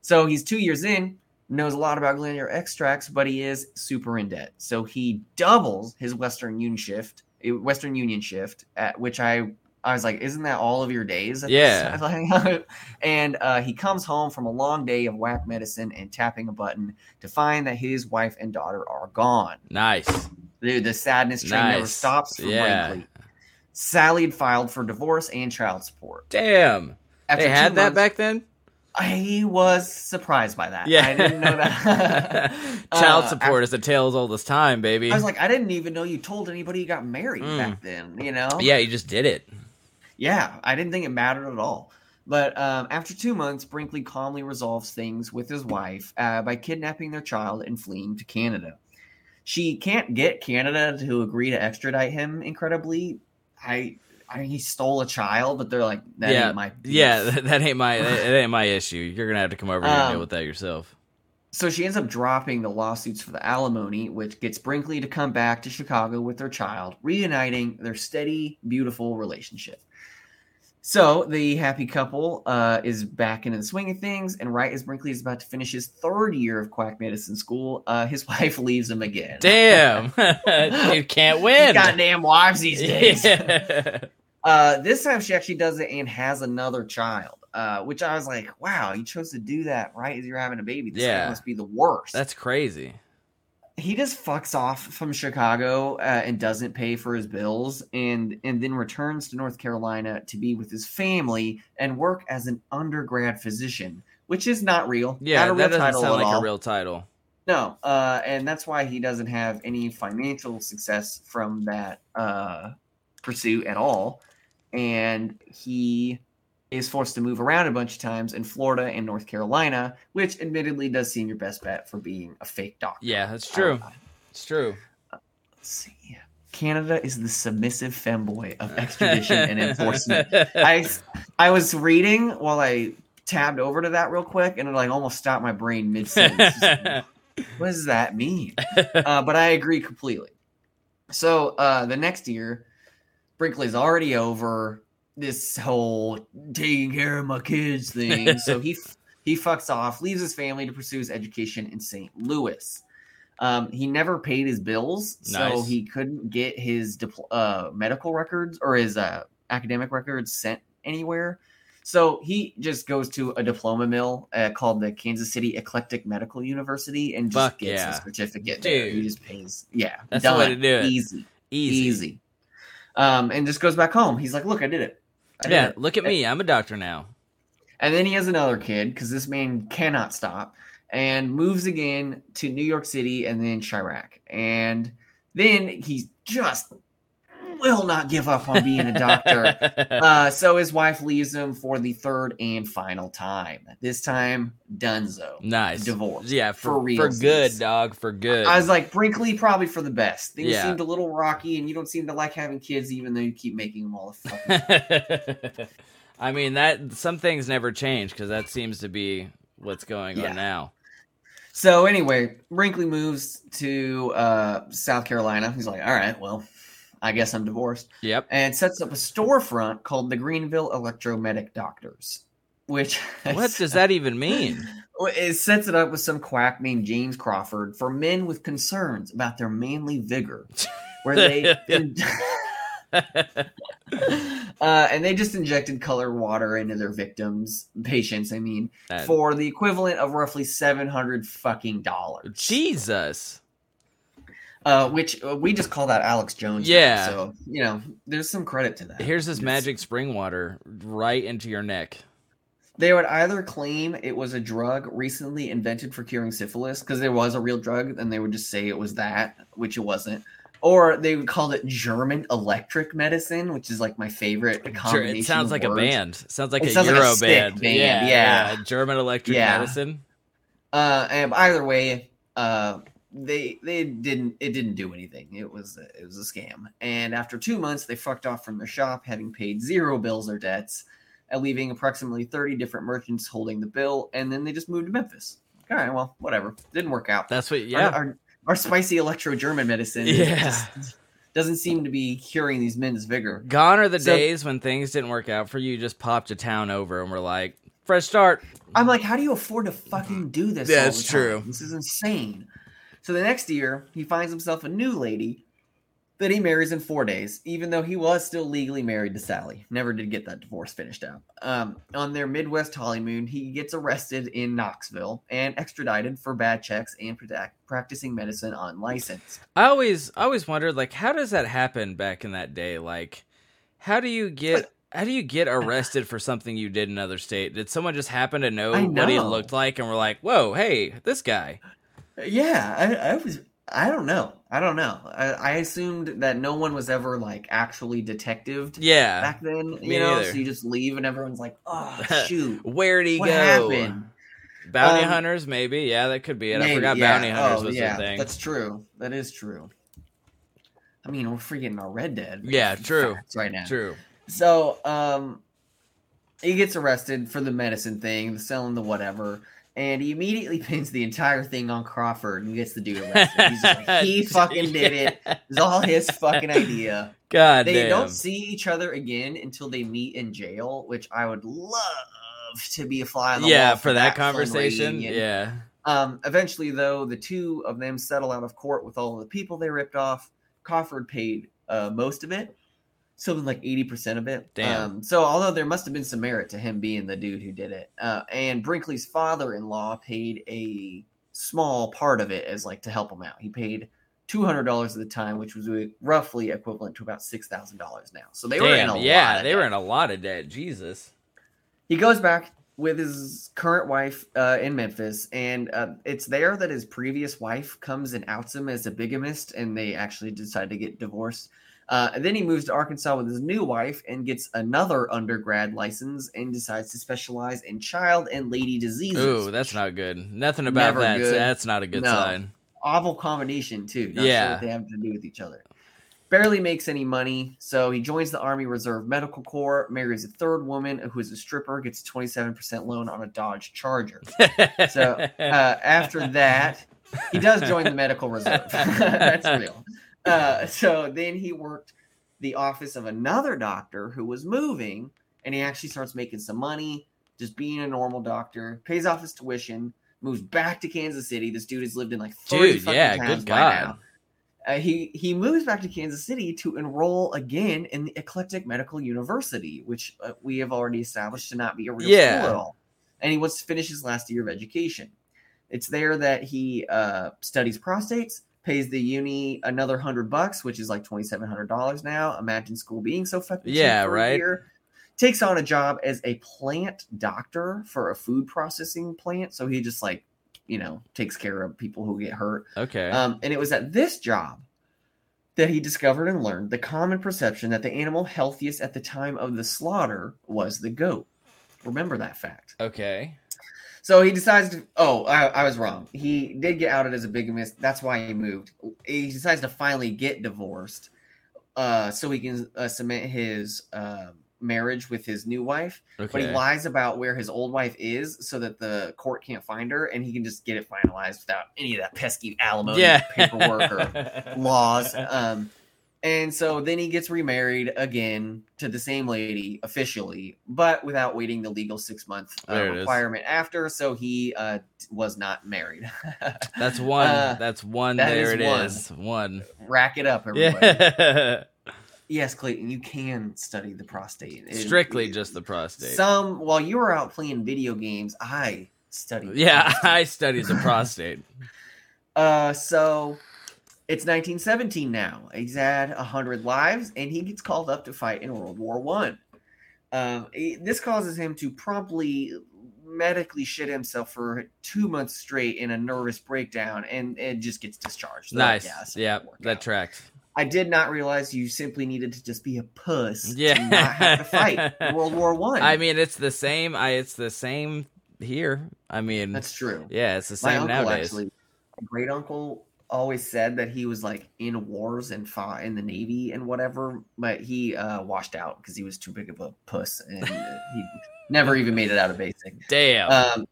So he's two years in, knows a lot about glandular extracts, but he is super in debt. So he doubles his Western Union shift, eh, Western Union shift, at which I I was like, "Isn't that all of your days?" <laughs> Yeah. <laughs> and uh, he comes home from a long day of whack medicine and tapping a button to find that his wife and daughter are gone. Nice. Dude, the sadness train never stops for Yeah. Brinkley. Sally had filed for divorce and child support. Damn. After they had that months- back then? I was surprised by that. Yeah. I didn't know that. <laughs> Child Uh, support is a tale as old as time, baby. I was like, I didn't even know you told anybody you got married Mm. back then. You know? yeah, you just did it. Yeah, I didn't think it mattered at all. But um, after two months, Brinkley calmly resolves things with his wife uh, by kidnapping their child and fleeing to Canada. She can't get Canada to agree to extradite him. Incredibly, I, I mean, he stole a child, but they're like, that yeah, ain't my <laughs> beef." yeah, that, ain't my that, ain't my issue. You're gonna have to come over here and deal Um, with that yourself. So she ends up dropping the lawsuits for the alimony, which gets Brinkley to come back to Chicago with their child, reuniting their steady, beautiful relationship. So the happy couple uh, is back into the swing of things, and right as Brinkley is about to finish his third year of quack medicine school, uh, his <laughs> wife leaves him again. Damn, <laughs> <laughs> you can't win. goddamn wives these days. Yeah. Uh, this time she actually does it and has another child, uh, which I was like, wow, you chose to do that right as you're having a baby. This Yeah. must be the worst. That's crazy. He just fucks off from Chicago uh, and doesn't pay for his bills, and and then returns to North Carolina to be with his family and work as an undergrad physician, which is not real. Yeah, not a real that doesn't sound like all. a real title. No, uh, and that's why he doesn't have any financial success from that uh, pursuit at all, and he is forced to move around a bunch of times in Florida and North Carolina, which admittedly does seem your best bet for being a fake doctor. Yeah, that's true. Uh, It's true. Let's see. Canada is the submissive femboy of extradition and enforcement. <laughs> I I was reading while I tabbed over to that real quick, and it like almost stopped my brain mid sentence. <laughs> what does that mean? <laughs> Uh, but I agree completely. So uh, the next year, Brinkley's already over this whole taking care of my kids thing. so he <laughs> he fucks off, leaves his family to pursue his education in St. Louis. Um, he never paid his bills, so he couldn't get his dipl- uh, medical records or his uh, academic records sent anywhere. So he just goes to a diploma mill uh, called the Kansas City Eclectic Medical University and just Fuck gets yeah. a certificate. there. He just pays. Yeah, That's the way to do it. Easy, Easy. easy. Um, and just goes back home. He's like, "Look, I did it." I Yeah, look at me. I'm a doctor now. And then he has another kid because this man cannot stop and moves again to New York City and then Chirac. And then he's just will not give up on being a doctor. <laughs> uh, so his wife leaves him for the third and final time. This time, Dunzo. nice Divorce. Yeah, For for, for, good, dog. For good. I was like, Brinkley probably for the best. Things Yeah. seemed a little rocky, and you don't seem to like having kids, even though you keep making them all the fucking. <laughs> I mean that some things never change because that seems to be what's going Yeah. on now. so anyway, Brinkley moves to uh, South Carolina. He's like, all right, well, I guess I'm divorced, Yep. and sets up a storefront called the Greenville Electromedic Doctors, which <laughs> What does that even mean? It sets it up with some quack named James Crawford for men with concerns about their manly vigor, where they <laughs> <laughs> uh, and they just injected colored water into their victims, patients. I mean, That- for the equivalent of roughly seven hundred fucking dollars. Jesus. Uh, which uh, we just call that Alex Jones. Yeah. So you know, there's some credit to that. Here's this It's- magic spring water right into your neck. They would either claim it was a drug recently invented for curing syphilis because there was a real drug, and they would just say it was that, which it wasn't. Or they would call it German electric medicine, which is like my favorite Sure, combination. it sounds like a words. band. Sounds like It a sounds like a Euro band. band, Yeah, yeah. German electric Yeah. medicine. Uh, and either way, uh, they they didn't it didn't do anything. It was it was a scam. And after two months, they fucked off from their shop, having paid zero bills or debts, and leaving approximately thirty different merchants holding the bill. And then they just moved to Memphis. All right, well, whatever. Didn't work out. That's what. Our- Yeah. Our, our, spicy electro German medicine Yeah. just- doesn't seem to be curing these men's vigor. Gone are the So- days when things didn't work out for you. You just popped a town over and we're like, fresh start. I'm like, how do you afford to fucking do this? Yeah, it's the true. This is insane. So the next year, he finds himself a new lady that he marries in four days, even though he was still legally married to Sally. Never did get that divorce finished out. Um, on their Midwest honeymoon, he gets arrested in Knoxville and extradited for bad checks and practicing medicine unlicensed. I always, I always wondered, like, how does that happen back in that day? Like, how do you get, how do you get arrested for something you did in another state? Did someone just happen to know, I what he looked like and were like, whoa, hey, this guy? Yeah, I, I was. I don't know. I don't know. I, I assumed that no one was ever like actually detectived Yeah. back then. You me know, neither. so you just leave and everyone's like, "Oh <laughs> shoot, Where'd he what go? happened?" Bounty Um, hunters, maybe. Yeah, that could be it. I forgot yeah. bounty hunters Oh, was yeah, the thing. That's true. That is true. I mean, we're freaking our Red Dead. Yeah, true. right now. True. So, um, he gets arrested for the medicine thing, the selling the whatever, and he immediately <laughs> pins the entire thing on Crawford and gets the dude arrested. He's like, he <laughs> fucking did it. It's all his fucking idea. <laughs> God They damn. don't see each other again until they meet in jail, which I would love to be a fly on the yeah, wall for that fun conversation. Yeah. Um, eventually, though, the two of them settle out of court with all of the people they ripped off. Crawford paid uh, most of it, something like eighty percent of it. Damn. Um, so, although there must have been some merit to him being the dude who did it, uh, and Brinkley's father-in-law paid a small part of it as like to help him out. He paid two hundred dollars at the time, which was roughly equivalent to about six thousand dollars now. So they were in a Yeah, lot of they were debt. in a lot of debt. Jesus. He goes back with his current wife uh, in Memphis, and uh, it's there that his previous wife comes and outs him as a bigamist, and they actually decide to get divorced. Uh, and then he moves to Arkansas with his new wife and gets another undergrad license and decides to specialize in child and lady diseases. Ooh, that's not good. Nothing about Never that. good. That's not a good No. sign. awful combination too. Not Yeah. sure what they have to do with each other. Barely makes any money, so he joins the Army Reserve Medical Corps, marries a third woman who is a stripper, gets a 27% loan on a Dodge Charger. <laughs> So uh, after that, he does join the medical reserve. <laughs> That's real. Uh, <laughs> so then he worked the office of another doctor who was moving, and he actually starts making some money, just being a normal doctor. Pays off his tuition, moves back to Kansas City. This dude has lived in like 30 Dude, fucking yeah, towns good by now. Uh, he he moves back to Kansas City to enroll again in the Eclectic Medical University, which uh, we have already established to not be a real Yeah. school at all. And he wants to finish his last year of education. It's there that he uh, studies prostates, pays the uni another hundred bucks, which is like twenty seven hundred dollars now. Imagine school being so fucking Yeah, right. Takes on a job as a plant doctor for a food processing plant, so he just like you know takes care of people who get hurt. okay. Um, and it was at this job that he discovered and learned the common perception that the animal healthiest at the time of the slaughter was the goat. Remember that fact. Okay. So he decides to. Oh, I, I was wrong. He did get outed as a bigamist. That's why he moved. He decides to finally get divorced, uh, so he can uh, cement his uh, marriage with his new wife. But he lies about where his old wife is, so that the court can't find her, and he can just get it finalized without any of that pesky alimony Yeah. paperwork or <laughs> laws. Um, and so then he gets remarried again to the same lady officially, but without waiting the legal six month uh, it is. requirement after. So he uh, was not married. <laughs> That's one. Uh, That's one. that There is it one. is. One. Rack it up, everybody. Yeah. <laughs> Yes, Clayton, you can study the prostate. It- Strictly it- just the prostate. Some while you were out playing video games, I studied. yeah. <laughs> I studied the prostate. Uh, so it's 1917 now. He's had hundred lives, and he gets called up to fight in World War One. Um, this causes him to promptly medically shit himself for two months straight in a nervous breakdown, and it just gets discharged. Like, Nice. "Yeah, it's not Yeah, gonna work that out." tracks. I did not realize you simply needed to just be a puss Yeah. to not have to fight World War <laughs> One. I mean, it's the same. I. It's the same here. I mean, that's true. yeah, it's the My same uncle nowadays. actually, great uncle always said that he was like in wars and fought in the navy and whatever, but he uh, washed out because he was too big of a puss and uh, he <laughs> never even made it out of basic. Damn. Um,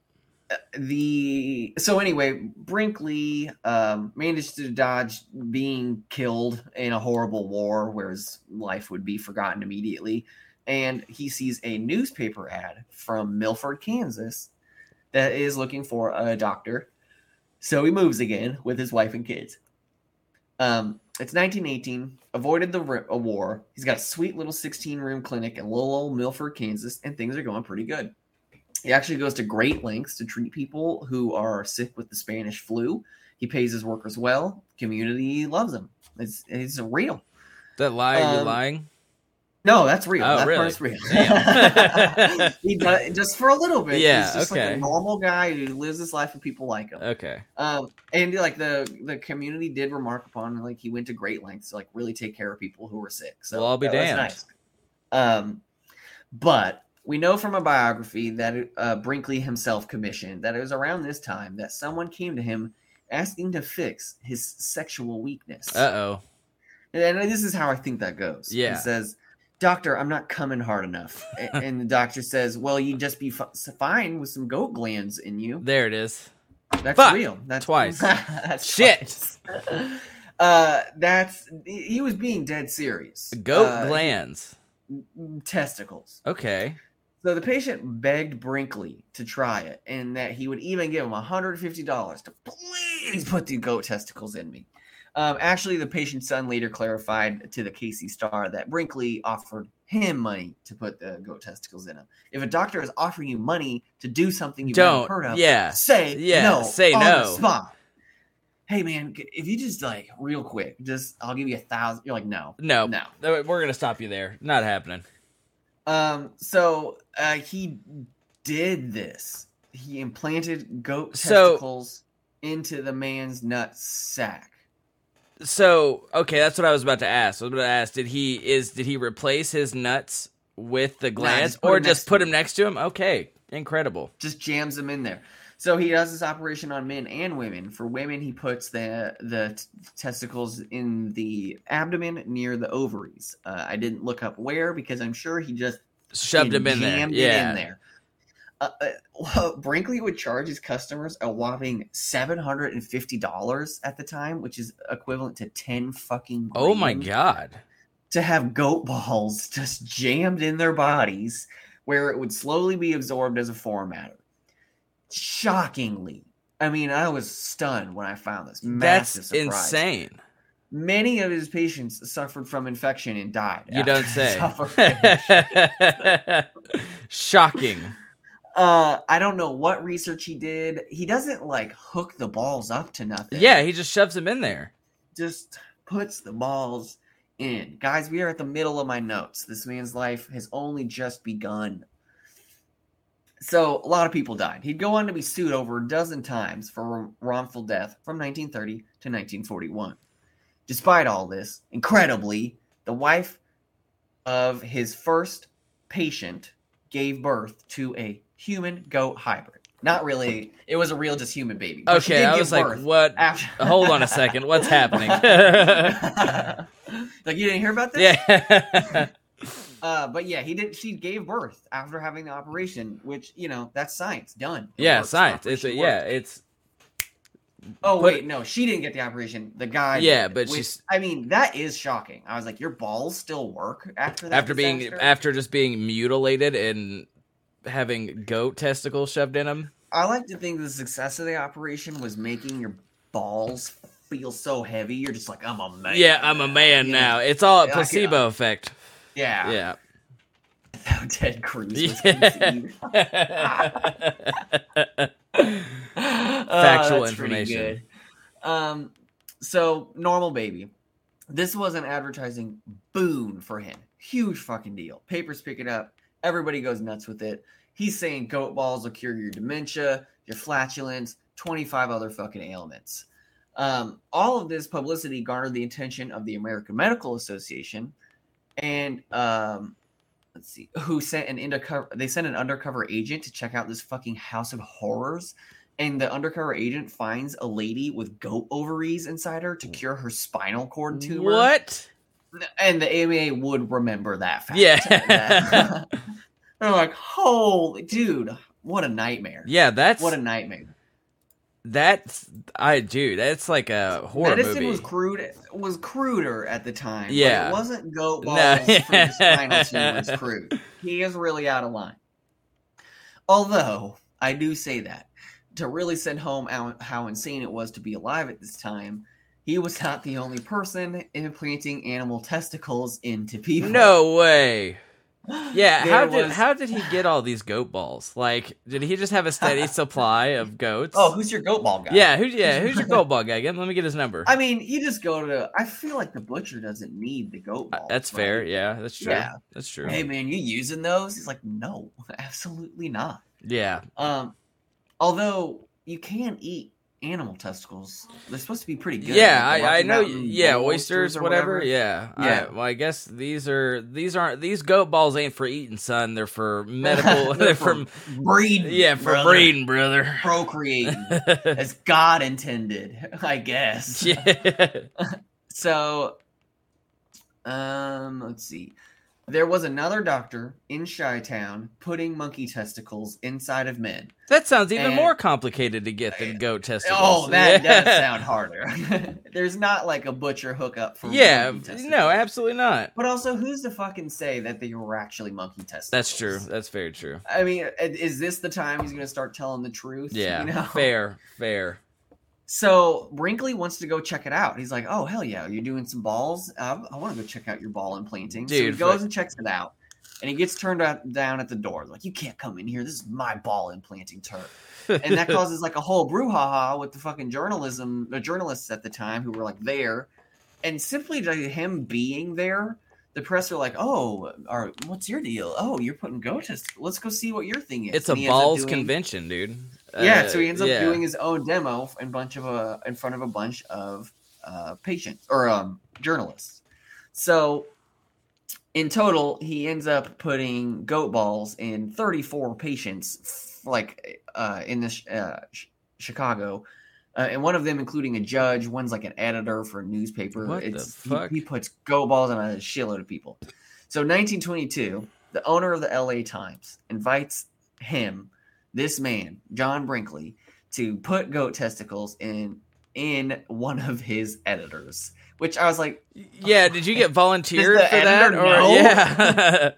the so anyway, Brinkley um, managed to dodge being killed in a horrible war, where his life would be forgotten immediately. And he sees a newspaper ad from Milford, Kansas, that is looking for a doctor. So he moves again with his wife and kids. Um, it's 1918. Avoided the a war. He's got a sweet little 16 room clinic in little old Milford, Kansas, and things are going pretty good. He actually goes to great lengths to treat people who are sick with the Spanish flu. He pays his workers well. Community loves him. It's it's real. that lie? you um, lying? No, that's real. Oh, that really? part's real. <laughs> He does just for a little bit. Yeah, he's just like okay. a normal guy who lives his life and people like him. Okay. Um, and like the the community did remark upon like he went to great lengths to like really take care of people who were sick. So Well, I'll be damned. nice. Um, but we know from a biography that uh, Brinkley himself commissioned that it was around this time that someone came to him asking to fix his sexual weakness. Uh oh. And this is how I think that goes. Yeah. He says, Doctor, I'm not coming hard enough. <laughs> And the doctor says, Well, you'd just be f- fine with some goat glands in you. There it is. That's Fuck. real. That's <laughs> Twice. that's Shit. twice. <laughs> Uh, that's he was being dead serious. Goat Uh, glands. testicles. Okay. So the patient begged Brinkley to try it, and that he would even give him $150 to please put the goat testicles in me. Um, actually, the patient's son later clarified to the KC Star that Brinkley offered him money to put the goat testicles in him. If a doctor is offering you money to do something you've Don't. never heard of, Yeah. say Yeah, no. say no. Spot. Hey man, if you just like real quick, just I'll give you a thousand. You're like, no, No. no. We're gonna stop you there. Not happening. Um, so uh, he did this. He implanted goat So- testicles into the man's nut sack. So okay, that's what I was about to ask. I was about to ask, did he is did he replace his nuts with the glands, put or just put him. next to him? Okay, incredible. Just jams them in there. So he does this operation on men and women. For women, he puts the the t- testicles in the abdomen near the ovaries. Uh, I didn't look up where because I'm sure he just Shoved him in there. Yeah. in there. Uh, uh, well, Brinkley would charge his customers a whopping seven hundred and fifty dollars at the time, which is equivalent to ten fucking. Oh my god. To have goat balls <laughs> just jammed in their bodies, where it would slowly be absorbed as a foreign matter. Shockingly, I mean, I was stunned when I found this. Massive That's surprise. insane. Many of his patients suffered from infection and died. You don't say. <laughs> <laughs> Shocking. Uh, I don't know what research he did. He doesn't like hook the balls up to nothing. Yeah, he just shoves them in there. just puts the balls in. Guys, we are at the middle of my notes. This man's life has only just begun. So, a lot of people died. He'd go on to be sued over a dozen times for wrongful death from 1930 to 1941. Despite all this, incredibly, the wife of his first patient gave birth to a human goat hybrid. Not really. It was a real, just human baby. Okay, I was like, what? After- <laughs> Hold on a second. What's happening? <laughs> <laughs> like you didn't hear about this? yeah. Uh, but yeah, he did. She gave birth after having the operation, which you know that's science done. It yeah, works. science. It's a, yeah, it's Oh wait, no, she didn't get the operation. The guy. Yeah, but which- she's- I mean, that is shocking. I was like, your balls still work after that. after being after just being mutilated and having goat testicles shoved in him. I like to think the success of the operation was making your balls feel so heavy. You're just like, I'm a man. Yeah, I'm a man Yeah. now. It's all a placebo effect. Yeah. Yeah. How Ted Cruz was Yeah. conceived. <laughs> Factual Oh, that's information. Um, so normal baby. This was an advertising boon for him. Huge fucking deal. Papers pick it up. Everybody goes nuts with it. He's saying goat balls will cure your dementia, your flatulence, 25 other fucking ailments. Um, all of this publicity garnered the attention of the American Medical Association, and um, let's see, who sent an undercover. They sent an undercover agent to check out this fucking house of horrors, and the undercover agent finds a lady with goat ovaries inside her to cure her spinal cord tumor. what? And the AMA would remember that fact. Yeah. <laughs> <laughs> They're like, holy dude, what a nightmare! Yeah, that's What a nightmare. that's I dude, that's like a horror Medicine movie. was crude was cruder at the time. Yeah. it wasn't goat balls No. for the <laughs> spinal crude. He is really out of line. Although I do say that to really send home how, how insane it was to be alive at this time, he was not the only person implanting animal testicles into people. no way. <gasps> Yeah, how did was- how did he get all these goat balls? Like, did he just have a steady <laughs> supply of goats? Oh, who's your goat ball guy? yeah, who yeah, <laughs> who's your goat ball guy again? Let me get his number. I mean, you just go to. I feel like the butcher doesn't need the goat Uh, that's right? fair. Yeah, that's true. Yeah. That's true. Hey man, you using those? He's like, no, <laughs> absolutely not. Yeah. Um, although you can eat animal testicles, they're supposed to be pretty good. Yeah, Like I, I know. Yeah, gold oysters, or whatever. Yeah, Yeah. I, well, I guess these are these aren't these goat balls ain't for eating, son. They're for medical. <laughs> They're they're for breeding. yeah, for brother. breeding, brother. procreating, <laughs> as God intended, I guess. yeah. <laughs> So, um, let's see. There was another doctor in Chi Town putting monkey testicles inside of men. That sounds even And- more complicated to get than goat oh, testicles. Oh, that yeah. <laughs> does sound harder. <laughs> There's not like a butcher hookup for Yeah, no, absolutely not. But also, who's to fucking say that they were actually monkey testicles? That's true. That's very true. I mean, is this the time he's going to start telling the truth? Yeah, You know? fair, fair. So Brinkley wants to go check it out. He's like, "Oh hell yeah, you're doing some balls. Uh, I want to go check out your ball implanting." so he Dude, goes fuck. and checks it out, and he gets turned out, down at the door. Like, "You can't come in here. This is my ball implanting turf." And that <laughs> causes like a whole brouhaha with the fucking journalism, the journalists at the time who were like there, and simply to him being there, the press are like, "Oh, or what's your deal? Oh, you're putting go test. Let's go see what your thing is." it's a And up balls doing- convention, dude. Yeah, Uh, so he ends up yeah. doing his own demo in bunch of a in front of a bunch of uh, patients or um, journalists. So in total, he ends up putting goat balls in 34 patients, like uh, in this uh, Ch- Chicago, uh, and one of them including a judge. One's like an editor for a newspaper. What the it's he- fuck? He, puts goat balls on a shitload of people. So 1922, the owner of the L.A. Times invites him this man, John Brinkley, to put goat testicles in in one of his editors. Which I was like, Yeah, did you get <laughs> volunteered for that? editor Or yeah. <laughs>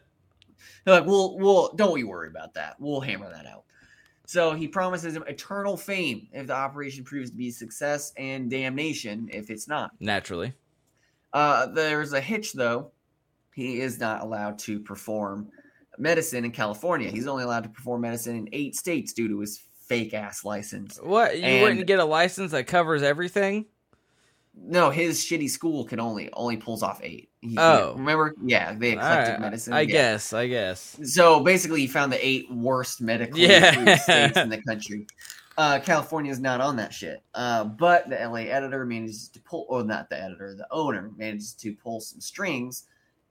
<laughs> they're like, we'll we'll don't you worry about that. We'll hammer that out. So he promises him eternal fame if the operation proves to be success and damnation if it's not. Naturally. Uh, there's a hitch though. He is not allowed to perform medicine in California. He's only allowed to perform medicine in eight states due to his fake ass license. What? You And- wouldn't get a license that covers everything? No, his shitty school can only only pulls off eight. He- Oh. remember? Yeah, they eclectic right, medicine. I yeah. guess. I guess. So basically, he found the eight worst medical Yeah. states in the <laughs> country. Uh, California is not on that shit. Uh, but the LA editor manages to pull, or not the editor, the owner manages to pull some strings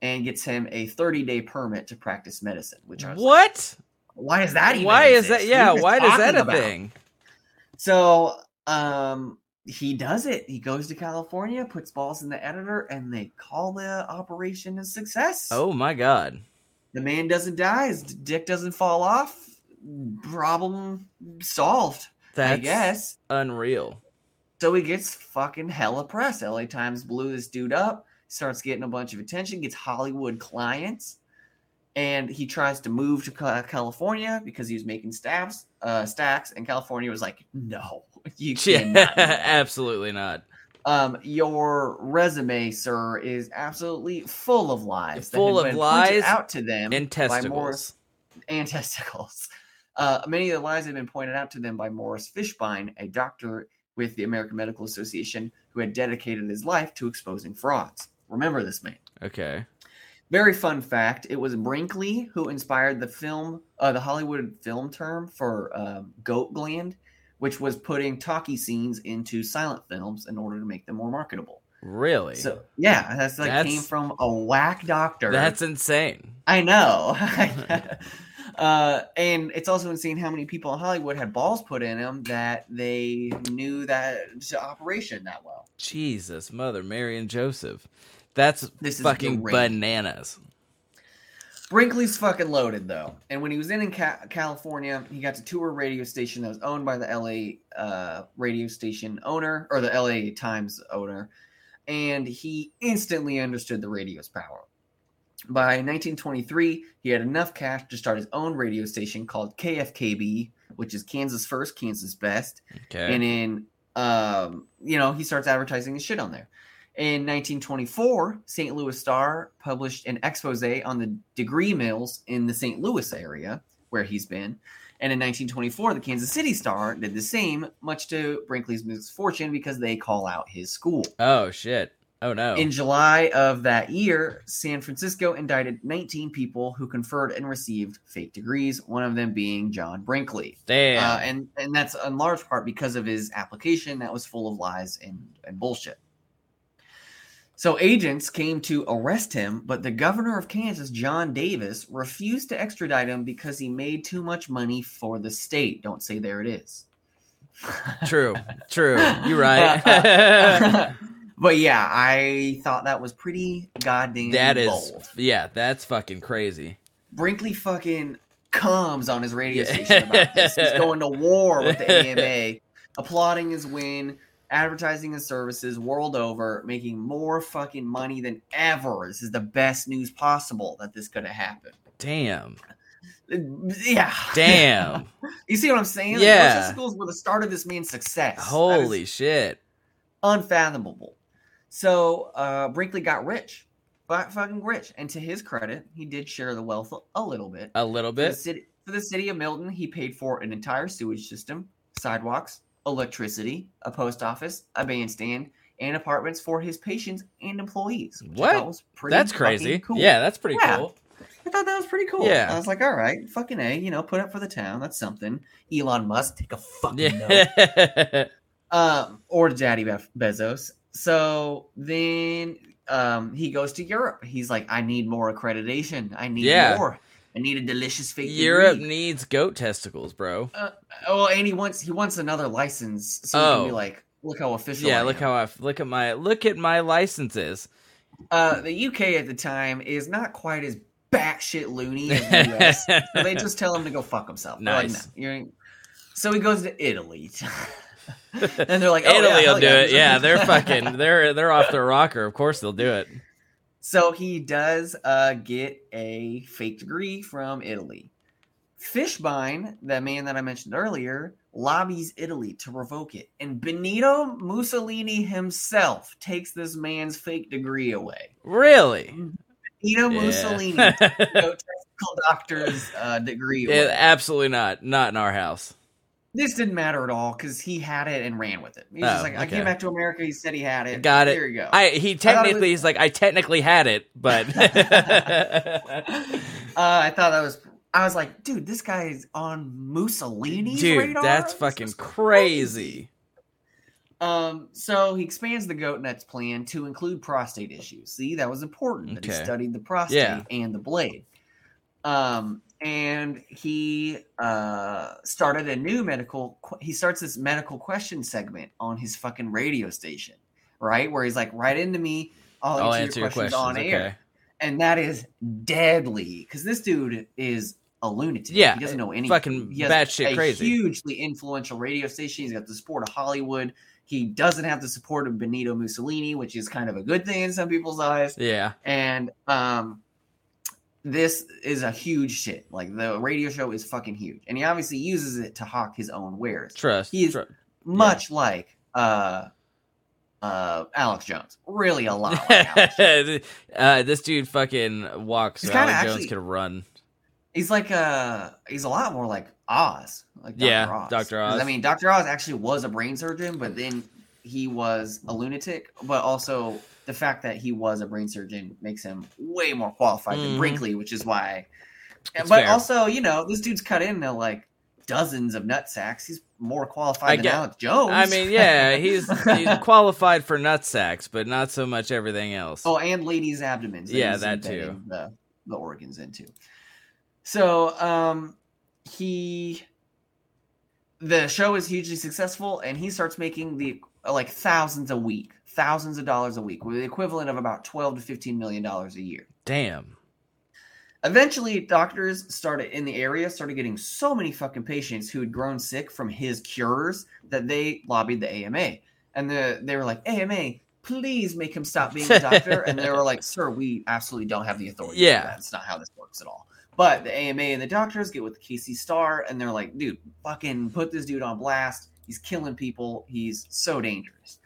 and gets him a 30 day permit to practice medicine. Which I was like, What? why is that? Even Why is that? Yeah, What why does that a about? thing? So, um, he does it. He goes to California, puts balls in the editor, and they call the operation a success. Oh my god. the man doesn't die. His dick doesn't fall off. Problem solved. That's I guess. unreal. So he gets fucking hella press. LA Times blew this dude up, starts getting a bunch of attention, gets Hollywood clients, and he tries to move to California because he was making stacks. Uh, stacks, and California was like, "No, <laughs> you cannot." do that." <laughs> Absolutely not. um, your resume, sir, is absolutely full of lies. that Full of lies out to them And by Morris testicles. and <laughs> testicles. Uh, many of the lies have been pointed out to them by Morris Fishbein, a doctor with the American Medical Association who had dedicated his life to exposing frauds. Remember this man. Okay. Very fun fact: It was Brinkley who inspired the film, uh, the Hollywood film term for um, goat gland, which was putting talkie scenes into silent films in order to make them more marketable. Really? So yeah, that's like That's- came from a whack doctor. That's insane. I <laughs> <laughs> know. uh, and it's also insane how many people in Hollywood had balls put in them that they knew that operation that well. Jesus, Mother Mary and Joseph. That's This fucking bananas. Brinkley's fucking loaded though, and when he was in, in Ca- California, he got to tour a radio station that was owned by the LA uh, radio station owner or the LA Times owner, and he instantly understood the radio's power. By 1923, he had enough cash to start his own radio station called KFKB, which is Kansas First, Kansas Best. Okay. And in, um, you know, he starts advertising his shit on there. In 1924, St. Louis Star published an expose on the degree mills in the St. Louis area where he's been. And in 1924, the Kansas City Star did the same, much to Brinkley's misfortune because they call out his school. oh shit. Oh no. In July of that year, San Francisco indicted 19 people who conferred and received fake degrees, one of them being John Brinkley. Damn. Uh, and and that's in large part because of his application that was full of lies and, and bullshit. So agents came to arrest him, but the governor of Kansas, John Davis, refused to extradite him because he made too much money for the state. Don't say there it is. <laughs> True. True. You're right. <laughs> but yeah, I thought that was pretty goddamn that is bold. yeah, that's fucking crazy. Brinkley fucking comes on his radio station about this. He's <laughs> going to war with the AMA, applauding his win, advertising and services world over, making more fucking money than ever. This is the best news possible that this could have happened. Damn. Yeah. Damn. <laughs> you see what I'm saying? Yeah. Testicles were the start of this man's success. Holy shit. unfathomable. So uh, Brinkley got rich, got fucking rich, and to his credit, he did share the wealth a little bit. A little For the, bit. city, for the city of Milton, he paid for an entire sewage system, sidewalks, electricity, a post office, a bandstand, and apartments for his patients and employees. What? thought was pretty That's crazy. Cool. Yeah, that's pretty Yeah. cool. I thought that was pretty cool. Yeah. I was like, all right, fucking a, you know, put up for the town. That's something. Elon Musk, take a fucking note. Um, or Daddy Be- Bezos. So then um, he goes to Europe. He's like, I need more accreditation. I need Yeah. more. I need a delicious fake Europe degree." needs goat testicles, bro. Oh, and he wants he wants another license so he can be Oh. like, look how official. Yeah, I look am." how I look at my look at my licenses. uh, the UK at the time is not quite as batshit loony as the US. <laughs> so they just tell him to go fuck himself. They're like, Nice. "No, you're-" So he goes to Italy. <laughs> and they're like, oh, Italy yeah, will hell do it. yeah. Yeah, <laughs> they're fucking they're they're off their rocker. Of course they'll do it. So he does uh, get a fake degree from Italy. Fishbein, the man that I mentioned earlier, lobbies Italy to revoke it. And Benito Mussolini himself takes this man's fake degree away. Really? Benito Yeah. Mussolini <laughs> the technical doctor's uh, degree away. Yeah, absolutely not. Not in our house. This didn't matter at all because he had it and ran with it. He's Oh, like, I came back to America. He said he had it. Got it. There you go. I he technically was- he's like I technically had it, but <laughs> <laughs> uh, I thought that was I was like, dude, this guy is on Mussolini's Dude, radar? that's fucking is crazy. Um, so he expands the goat nuts plan to include prostate issues. See, that was important that he studied the prostate Yeah. and the blade. Um, and he uh started a new medical. He starts this medical question segment on his fucking radio station, right? Where he's like, "Right into me. I'll, I'll answer, your questions, on okay. air." And that is deadly because this dude is a lunatic. Yeah, he doesn't know anything. fucking batshit a crazy. Hugely influential radio station. He's got the support of Hollywood. He doesn't have the support of Benito Mussolini, which is kind of a good thing in some people's eyes. Yeah. And um, this is a huge shit. Like the radio show is fucking huge, and he obviously uses it to hawk his own wares, Trust. He is- tru- much like uh, uh, Alex Jones. Really, a lot like Alex. <laughs> Jones. uh, this dude fucking walks. He's So Alex kinda Jones actually- could run. He's like uh he's a lot more like Oz. Like Dr. Yeah, Oz. 'Cause, Oz. I mean, Dr. Oz actually was a brain surgeon, but then he was a lunatic. But also the fact that he was a brain surgeon makes him way more qualified Mhm. than Brinkley, which is why. It's but fair. also, you know, this dude's cut into like dozens of nut sacks. He's more qualified I than get- Alex Jones. I mean, yeah, <laughs> he's, he's qualified for nut sacks, but not so much everything else. Oh, and ladies' abdomens. Yeah, that too. The, the organs into. So, um, he, the show is hugely successful, and he starts making the like thousands a week, thousands of dollars a week, with the equivalent of about twelve to fifteen million dollars a year. Damn. Eventually, doctors started in the area started getting so many fucking patients who had grown sick from his cures that they lobbied the AMA, and the they were like, AMA, please make him stop being a doctor, and they were like, <laughs> Sir, we absolutely don't have the authority. Yeah. that. that's not how this works at all. But the AMA and the doctors get with the KC Star, and they're like, dude, fucking put this dude on blast. He's killing people. He's so dangerous.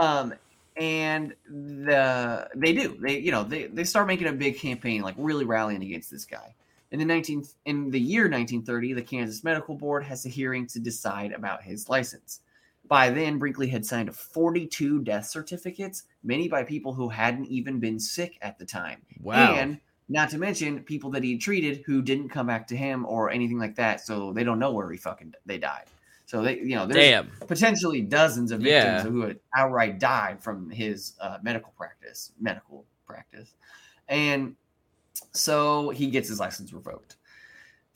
Um, and the they do. They you know they they start making a big campaign like really rallying against this guy. In the 19 in the year 1930 the kansas medical board has a hearing to decide about his license. By then brinkley had signed 42 death certificates many by people who hadn't even been sick at the time. Wow. and not to mention people that he treated who didn't come back to him or anything like that so they don't know where he fucking they died so they you know there's Damn. potentially dozens of victims Yeah. who had outright died from his uh, medical practice, medical practice, and so he gets his license revoked.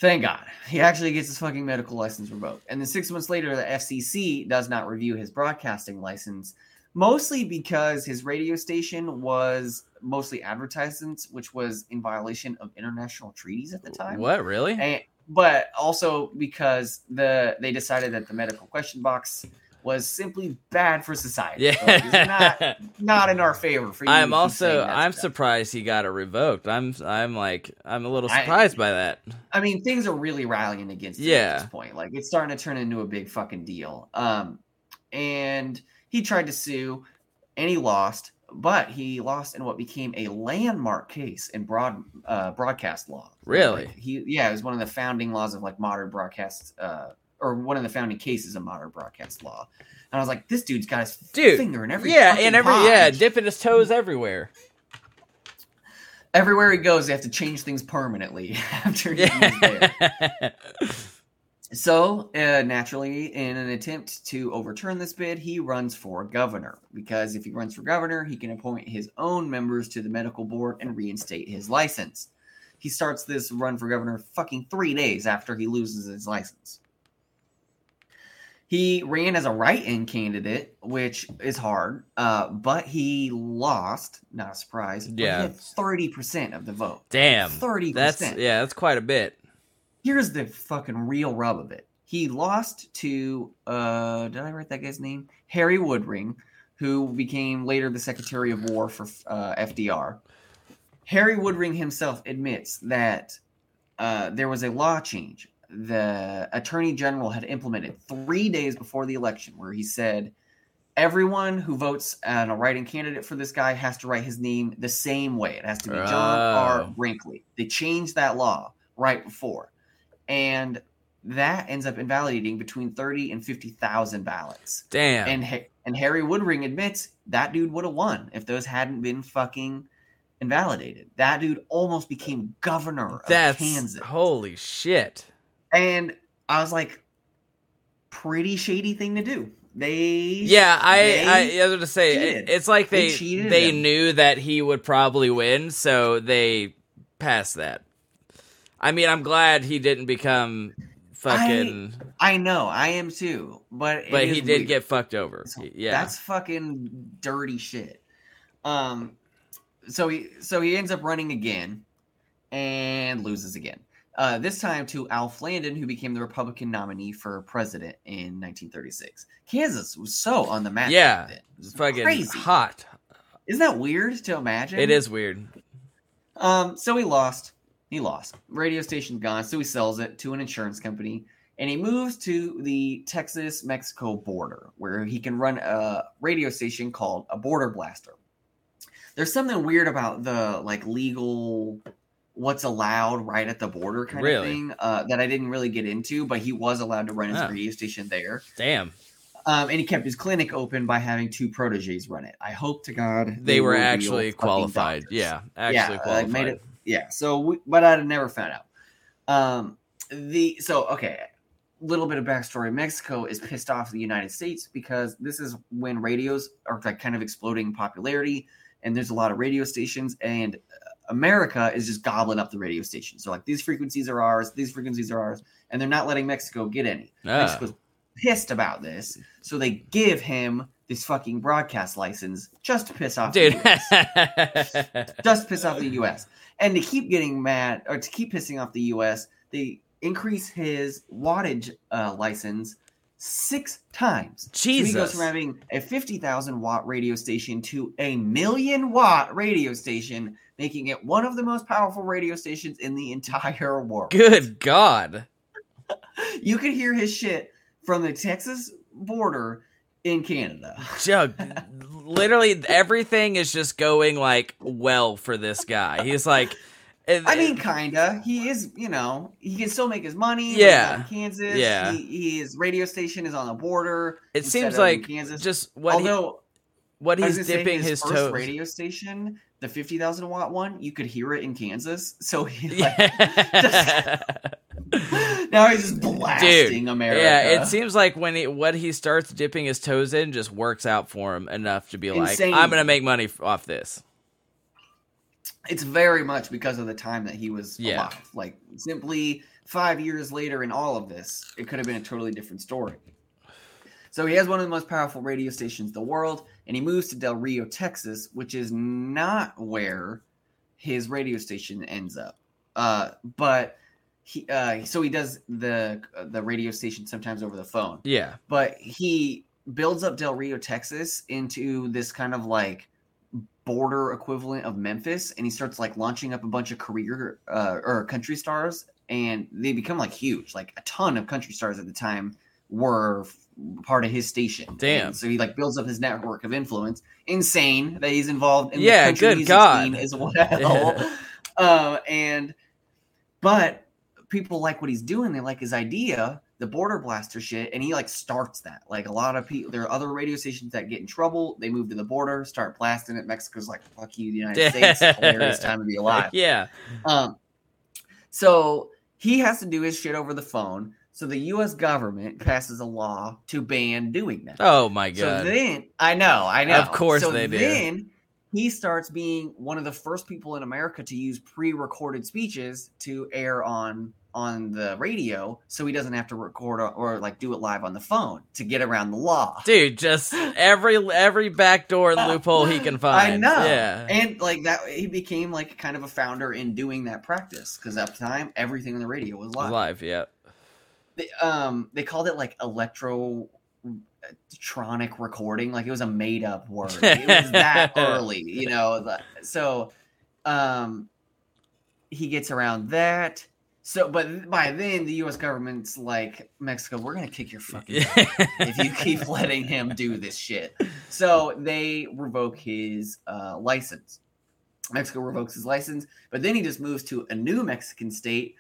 Thank God, he actually gets his fucking medical license revoked. And then six months later, the FCC does not review his broadcasting license, mostly because his radio station was mostly advertisements, which was in violation of international treaties at the time What, really? and, but also because the they decided that the medical question box was simply bad for society. So not Yeah. not in our favor. For you I'm also I'm stuff. surprised he got it revoked. I'm I'm like I'm a little I- surprised by that. I mean, things are really rallying against him Yeah. at this point. Like it's starting to turn into a big fucking deal. Um, and he tried to sue, and he lost. But he lost in what became a landmark case in broad uh, broadcast law. Really? Like, he yeah, it was one of the founding laws of like modern broadcast, uh, or one of the founding cases of modern broadcast law. And I was like, this dude's got his Dude, finger in every yeah, and every pie. yeah, dipping his toes everywhere. everywhere he goes, they have to change things permanently <laughs> after he's there. <laughs> So, uh, naturally, in an attempt to overturn this bid, he runs for governor. Because if he runs for governor, he can appoint his own members to the medical board and reinstate his license. He starts this run for governor fucking three days after he loses his license. He ran as a write in candidate, which is hard, uh, but he lost. Not a surprise. but Yeah. Had 30% of the vote. Damn. 30%. That's yeah, that's quite a bit. Here's the fucking real rub of it. He lost to uh did I write that guy's name? Harry Woodring, who became later the Secretary of War for uh, FDR. Harry Woodring himself admits that uh, there was a law change the Attorney General had implemented three days before the election, where he said everyone who votes on a writing candidate for this guy has to write his name the same way. It has to be John R. Oh. Brinkley. They changed that law right before and that ends up invalidating between 30 and 50,000 ballots. Damn. And and Harry Woodring admits that dude would have won if those hadn't been fucking invalidated. That dude almost became governor of That's Kansas. holy shit. And I was like, pretty shady thing to do. They Yeah, I they- I, I was going to say cheated. it's like They they they knew that he would probably win, so they passed that. I mean, I'm glad he didn't become fucking, I know, I am too. But but he did weird. get fucked over. So Yeah, That's fucking dirty shit. Um so he so he ends up running again and loses again. Uh, this time to Alf Landon, who became the Republican nominee for president in 1936. Kansas was so on the map. Yeah, back. It was fucking crazy. hot. Isn't that weird to imagine? It is weird. Um, so he lost. He lost. Radio station gone. So he sells it to an insurance company, and he moves to the Texas-Mexico border, where he can run a radio station called a Border Blaster. There's something weird about the like legal, what's allowed right at the border kind Really? of thing uh, that I didn't really get into, but he was allowed to run his Oh. radio station there. Damn, Um, and he kept his clinic open by having two proteges run it. I hope to God they were will actually qualified. Yeah, actually yeah, qualified. like made it. Yeah. So, we, but I'd never found out. Um, the so okay, little bit of backstory. Mexico is pissed off at the United States because this is when radios are like kind of exploding in popularity, and there's a lot of radio stations, and America is just gobbling up the radio stations. So like these frequencies are ours, these frequencies are ours, and they're not letting Mexico get any. Ah. Mexico's pissed about this, so they give him this fucking broadcast license just to piss off the dude. US <laughs> just to piss off the U.S. And to keep getting mad or to keep pissing off the U.S., they increase his wattage uh, license six times. So he goes from having a fifty thousand watt radio station to a million watt radio station, making it one of the most powerful radio stations in the entire world. Good God. <laughs> You could hear his shit from the Texas border in Canada. Jug, <laughs> literally everything is just going like well for this guy. He's like, I mean, kinda. He is, you know, he can still make his money. Yeah. Kansas. Yeah. he, his radio station is on the border. it seems like Kansas. just what he, Although what he's dipping his, first toes. radio station, the fifty thousand watt one, you could hear it in Kansas. So he <laughs> like <laughs> Yeah. <laughs> now he's just blasting America. Yeah, it seems like when he what he starts dipping his toes in just works out for him enough to be Insane. like, I'm gonna make money off this. it's very much because of the time that he was Yeah. alive. Like simply five years later in all of this, it could have been a totally different story. So he has one of the most powerful radio stations in the world, and he moves to Del Rio, Texas, which is not where his radio station ends up. Uh, but he, uh, so he does the the radio station sometimes over the phone. Yeah, but he builds up Del Rio, Texas into this kind of like border equivalent of Memphis and he starts like launching up a bunch of career uh, or country stars and they become like huge. Like a ton of country stars at the time were part of his station. Damn. And so he like builds up his network of influence. Insane that he's involved in Yeah, the country good music God. scene as well. <laughs> Uh, and but people like what he's doing. They like his idea, the border blaster shit, and he like starts that. Like a lot of people, there are other radio stations that get in trouble. They move to the border, start blasting it. Mexico's like, "Fuck you, the United <laughs> States! Hilarious time to be alive." yeah. Um, so he has to do his shit over the phone. So the U.S. government passes a law to ban doing that. Oh my god! So then, I know, I know. Of course so they do. Then he starts being one of the first people in America to use pre-recorded speeches to air on on the radio, so he doesn't have to record or, or like do it live on the phone to get around the law. Dude, just every every backdoor and loophole he can find. I know. Yeah. And like that, he became like kind of a founder in doing that practice because at the time everything on the radio was live. Live, yeah. They, um, they called it like electro tronic recording like it was a made up word it was that <laughs> early you know the- so um he gets around that so but by then the us government's like mexico we're gonna kick your fucking if you keep <laughs> letting him do this shit. So they revoke his uh, license. Mexico revokes his license but then he just moves to a new mexican state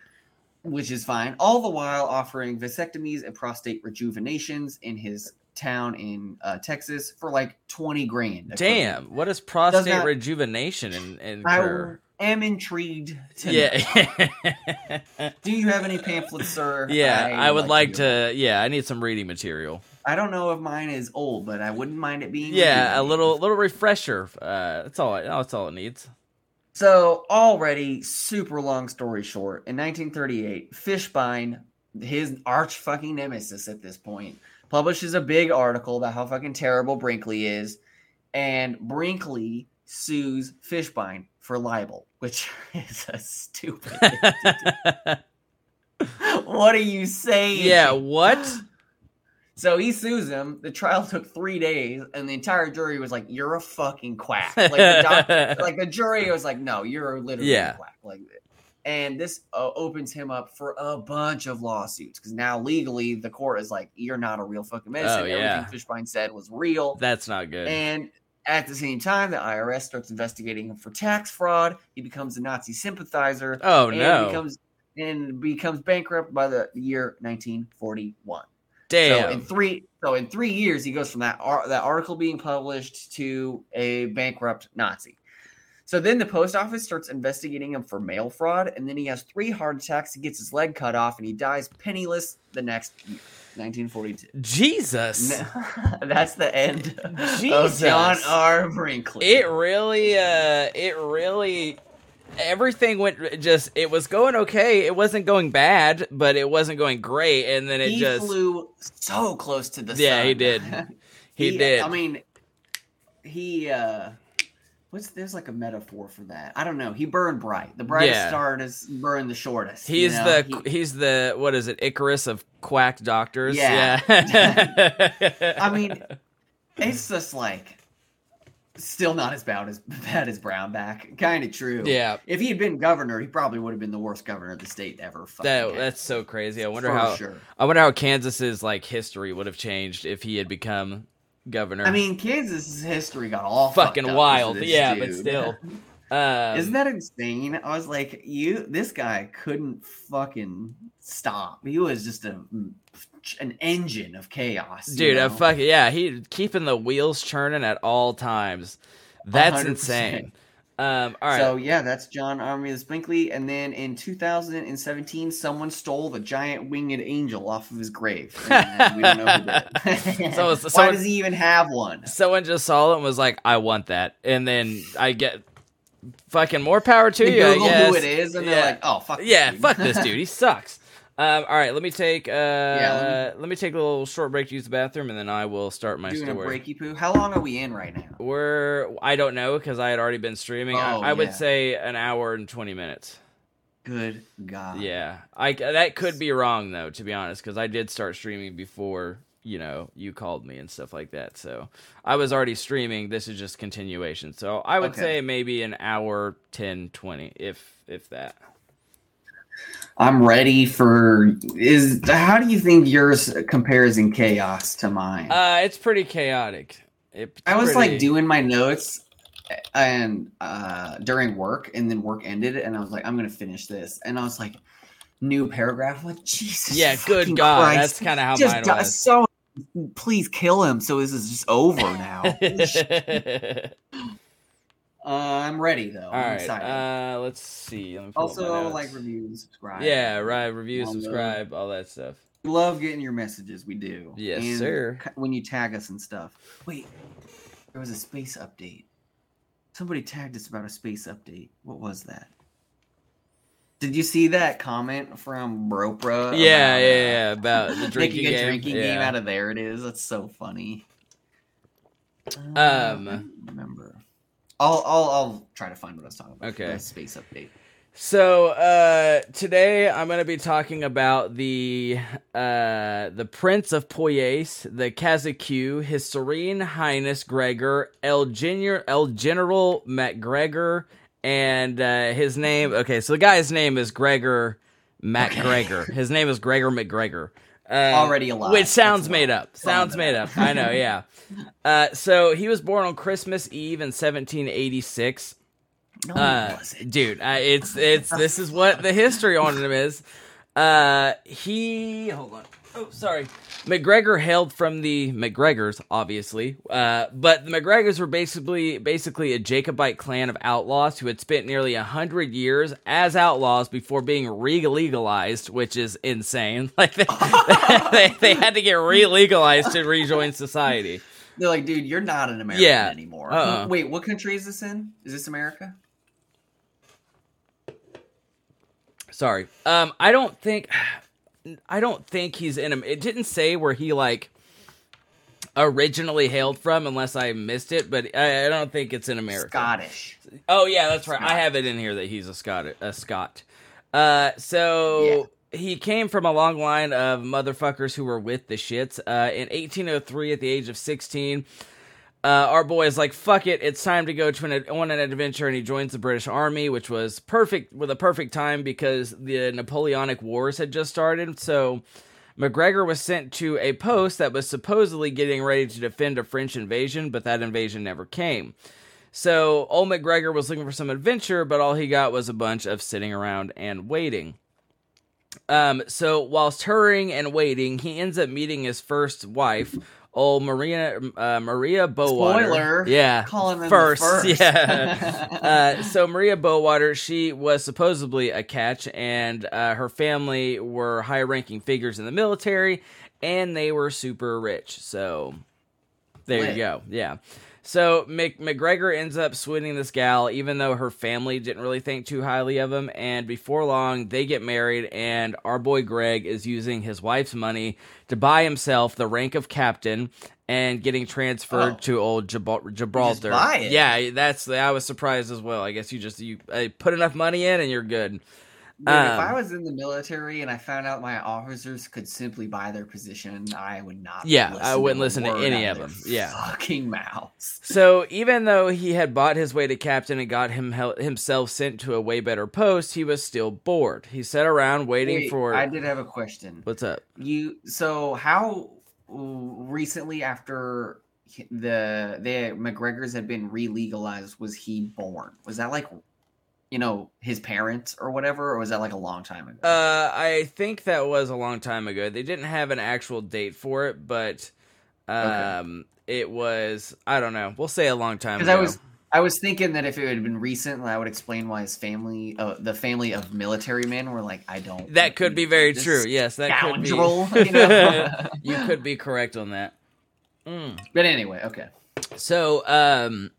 which is fine all the while offering vasectomies and prostate rejuvenations in his town in uh, Texas for like twenty grand. Damn, what is prostate not- rejuvenation and and am intrigued. To yeah <laughs> Do you have any pamphlets, sir? yeah I, would like to yeah I need some reading material I don't know if mine is old, but I wouldn't mind it being. yeah a little little refresher uh that's all I, that's all it needs So already, super long story short, in 1938, Fishbein, his arch fucking nemesis at this point, publishes a big article about how fucking terrible Brinkley is, and Brinkley sues Fishbein for libel, which <laughs> is a stupid. thing to do. <laughs> what are you saying? yeah what <gasps> So he sues him. The trial took three days, and the entire jury was like, "You're a fucking quack." Like the doc- <laughs> like the jury was like, "No, you're literally Yeah. a quack." Like, and this uh, opens him up for a bunch of lawsuits because now legally the court is like, "You're not a real fucking medicine." Oh, yeah. Everything Fishbein said was real, that's not good and at the same time, the IRS starts investigating him for tax fraud. He becomes a Nazi sympathizer. oh and no becomes and becomes bankrupt by the year 1941. Damn. So in three, so in three years, he goes from that ar- that article being published to a bankrupt Nazi. So then the post office starts investigating him for mail fraud, and then he has three heart attacks. He gets his leg cut off, and he dies penniless the next year, 1942. Jesus <laughs> That's the end Jesus. of John R. Brinkley. it really uh it really everything went just it was going okay it wasn't going bad but it wasn't going great and then it he just flew so close to the Yeah, sun. <laughs> he did. he, did I mean, he uh what's there's like a metaphor for that. I don't know. He burned bright. The brightest Yeah. star is burned the shortest. you he's know? the He- he's the what is it icarus of quack doctors Yeah. yeah, <laughs> I mean, <laughs> it's just like still not as bad as bad as Brownback. Kind of true. yeah If he had been governor, he probably would have been the worst governor of the state ever. that, had. that's so crazy i wonder For how sure. i wonder how kansas's like history would have changed if he had become governor I mean, Kansas' history got all Fucking wild. because of this Yeah, but still. <laughs> um, Isn't that insane? I was like, you. This guy couldn't fucking stop. He was just a an engine of chaos, dude know? a fuck yeah he keeping the wheels churning at all times that's 100%. insane um all right So yeah, that's John Armias Brinkley. And then in 2017, someone stole the giant winged angel off of his grave. And we don't know who did. <laughs> So- <laughs> Why so- someone- does he even have one? someone just saw it and was like i want that and then i get fucking more power to They you Google who it is, and they're like, "Oh fuck, this yeah dude." fuck this dude he <laughs> sucks um all right let me take uh let let me take a little short break to use the bathroom and then i will start my Doing a story breaky poo. How long are we in right now? we're i don't know because i had already been streaming I, Oh, I would yeah. say an hour and 20 minutes Good God. Yeah, I that could be wrong though, to be honest, because I did start streaming before you know you called me and stuff like that. So I was already streaming. This is just continuation. So I would Okay. say maybe an hour 10, 20, if if that. I'm ready for. Is how do you think yours compares in chaos to mine? Uh, it's pretty chaotic. It's I was pretty- like doing my notes and uh during work and then work ended and I was like I'm going to finish this and I was like new paragraph I'm like Jesus yeah, good God, Christ. that's kind of how just mine was. so please kill him so this is just over now. <laughs> <laughs> uh, I'm ready though All I'm right, excited uh, let's see. Let me pull up my also like review and subscribe Yeah, right. Review, Well, subscribe, all that stuff. we love getting your messages we do Yes, And sir. when you tag us and stuff wait there was a space update somebody tagged us about a space update what was that did you see that comment from Bropra? Yeah, yeah, about, uh, yeah. About the <laughs> drinking making a game. drinking yeah. game out of there it is. That's so funny. Um, remember. I'll I'll I'll try to find what I was talking about. Okay. Space update. So uh, today I'm going to be talking about the uh, the Prince of Poyais, the Kazaku, His Serene Highness Gregor, El General, El General MacGregor, and uh, his name. Okay, so the guy's name is Gregor MacGregor. His name is Gregor McGregor. Uh, Already alive. Which sounds made up. Sounds made up. I know, <laughs> yeah. Uh, so he was born on Christmas Eve in 1786. No, Uh, dude, uh, it's it's this is what the history on him is. Uh, he hold on. Oh, sorry. McGregor hailed from the McGregors, obviously, uh, but the McGregors were basically basically a Jacobite clan of outlaws who had spent nearly a hundred years as outlaws before being re-legalized, which is insane. <laughs> Like they, they, they had to get re-legalized to rejoin society. They're like, dude, you're not an American Yeah. anymore. Uh-uh. Wait, what country is this in? Is this America? Sorry. Um, I don't think, I don't think he's in. It didn't say where he like originally hailed from, unless I missed it. But I, I don't think it's in America. Scottish. Oh yeah, that's right. I have it in here that he's a Scot. A Scot. Uh, so he came from a long line of motherfuckers who were with the shits. Uh, in 1803, at the age of 16, uh, our boy is like, "Fuck it, it's time to go to an on an adventure," and he joins the British Army, which was perfect with a perfect time because the Napoleonic Wars had just started. So. McGregor was sent to a post that was supposedly getting ready to defend a French invasion, but that invasion never came. So old McGregor was looking for some adventure, but all he got was a bunch of sitting around and waiting. Um, so whilst hurrying and waiting, he ends up meeting his first wife, old Maria uh, Maria Bowater. Spoiler. yeah, first, the first. <laughs> yeah. <laughs> uh, so Maria Bowater, she was supposedly a catch, and uh, her family were high-ranking figures in the military, and they were super rich. So there Lit. you go. Yeah. So Mc- McGregor ends up swooning this gal, even though her family didn't really think too highly of him. And before long, they get married, and our boy Greg is using his wife's money to buy himself the rank of captain and getting transferred Oh. to old Gibral- Gibraltar. Yeah, that's I was surprised as well. I guess you just you uh, put enough money in and you're good. If Um, I was in the military and I found out my officers could simply buy their position, I would not. Yeah, I wouldn't a listen to any of them. Yeah. fucking mouths. So even though he had bought his way to captain and got him himself sent to a way better post, he was still bored. He sat around waiting Wait, for I did have a question. what's up. You so how recently after the the McGregor's had been re-legalized was he born? Was that like you know his parents or whatever, or was that like a long time ago? Uh, I think that was a long time ago. They didn't have an actual date for it, but um, it was I don't know. We'll say a long time Because ago. I was I was thinking that if it had been recent, i would explain why his family, uh, the family of military men, were like, I don't. that could be very true. Yes, that scoundrel, could be. <laughs> you know? you could be correct on that. Mm. But anyway, okay. So, um,